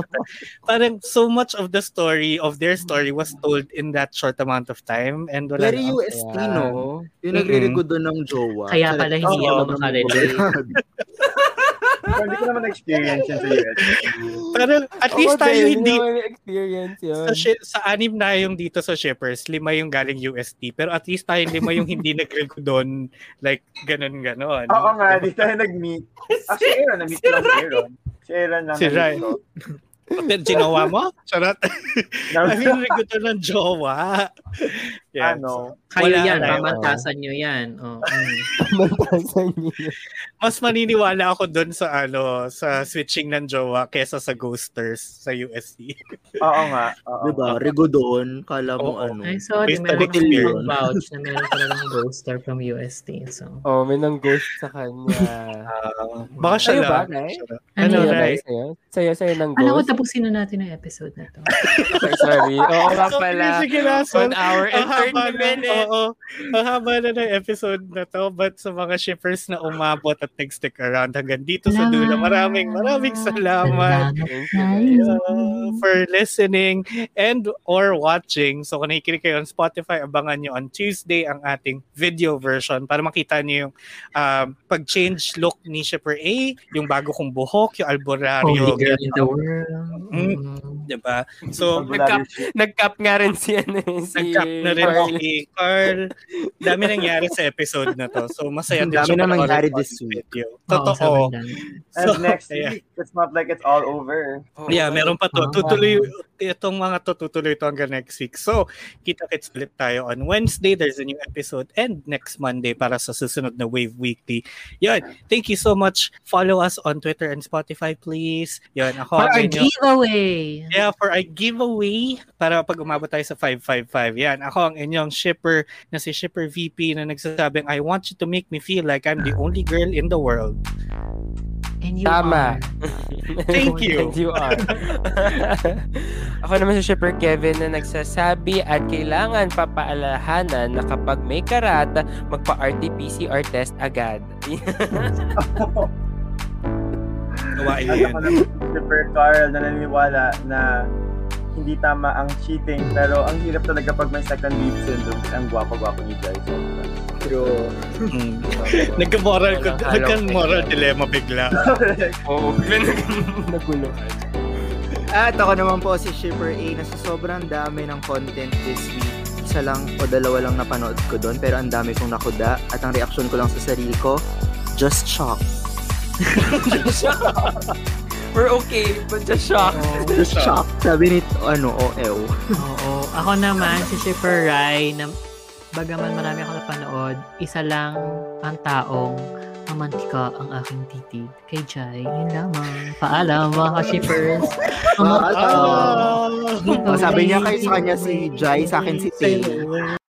Parang so much of the story, of their story was told in that short amount of time. And wala Very lang. UST, no? Yung nagre-record doon ng jowa. Kaya pala hindi ako makarelate. Hindi ko naman experience yun sa US. Parang at least Ako tayo hindi, experience yun. sa, shi- sa anim na yung dito sa shippers, lima yung galing UST. Pero at least tayo lima yung hindi nag-rego doon. Like, ganun-ganon. Oo nga, di tayo nag-meet. Actually, Aaron, na-meet lang si Aaron. Si Aaron lang Si ko. Pero ginawa mo? Charot. Na- I mean, to ng jowa. Yeah, Ano? Kayo Wala yan, pamantasan nyo yan. Oh, mm. Mas maniniwala ako doon sa ano sa switching ng jowa kesa sa ghosters sa USC. Oo nga. Oo. Diba? Rego doon. Kala mo Oo. ano. Ay, sorry. Based on Meron experience. akong vouch na meron talagang ghoster from UST. So, Oh, may nang ghost sa kanya. Ah, baka siya Sa'yo ba, lang. Rai? Siya lang. Ano Ano, yun? Rai, sa'yo? Sa'yo, sa'yo ng alam ko ghost? tapusin na natin ang episode na to. Okay, sorry. Oo nga So, pala. sige na, so, One hour and haba 30 na. Oo, ang haba na ng episode na to. But sa mga shippers na umabot at nag-stick around hanggang dito sa dulo, maraming maraming salamat. Thank you, guys. uh, for listening and or watching. So kung nakikinig kayo on Spotify, abangan nyo on Tuesday ang ating video version para makita nyo yung um, pag-change look ni Shipper A, yung bago kong buhok, yung. Only girl in the world. Mm. Mm. Diba? So, Nagkap, nagkap nga rin si, ano, eh, si nag-cap na rin Carl. si Carl. Dami nangyari sa episode na to. So, masaya din Dami siya na panoorin nangyari this week. video. Totoo. sobrang dami. And So, next yeah. week, it's not like it's all over. Oo. Yeah, meron pa to. Tutuloy itong mga to tutuloy to hanggang next week. So, kita-kits ulit tayo on Wednesday. There's a new episode and next Monday para sa susunod na Wave Weekly. Yan. Thank you so much. Follow us on Twitter and Spotify, please. Yan. Ako For our inyo- giveaway. Yeah, for a giveaway para pag umabot tayo sa 555. Yan, ako ang inyong shipper na si Shipper VP na nagsasabing, I want you to make me feel like I'm the only girl in the world. And you Tama. are. Thank you. And you are. Ako naman si Shipper Kevin na nagsasabi at kailangan papaalahanan na kapag may karata, magpa-RT-PCR test agad. Gawain naman, Super Carl, na naniniwala na hindi tama ang cheating, pero ang hirap talaga pag may second lead syndrome. Ang gwapo-gwapo ni Jai. True. Mm. Nagka-moral, ko- nagka-moral dilemma bigla. Oo, bigla nagulo. At ako naman po si Shipper A na sa sobrang dami ng content this week. Isa lang o dalawa lang napanood ko doon pero ang dami kong nakuda at ang reaksyon ko lang sa sarili ko, just shock. We're okay, but just shocked. Just shock. Sabi ni ano, OL. Oo. Ako naman, si Shipper Rai, na bagaman marami ako napanood, isa lang ang taong mamantika ang aking titi kay Jai. Yun lamang. Paalam, mga ka-shippers. Paalam. Oh, sabi niya kay sa kanya si Jai, sa akin si Tay.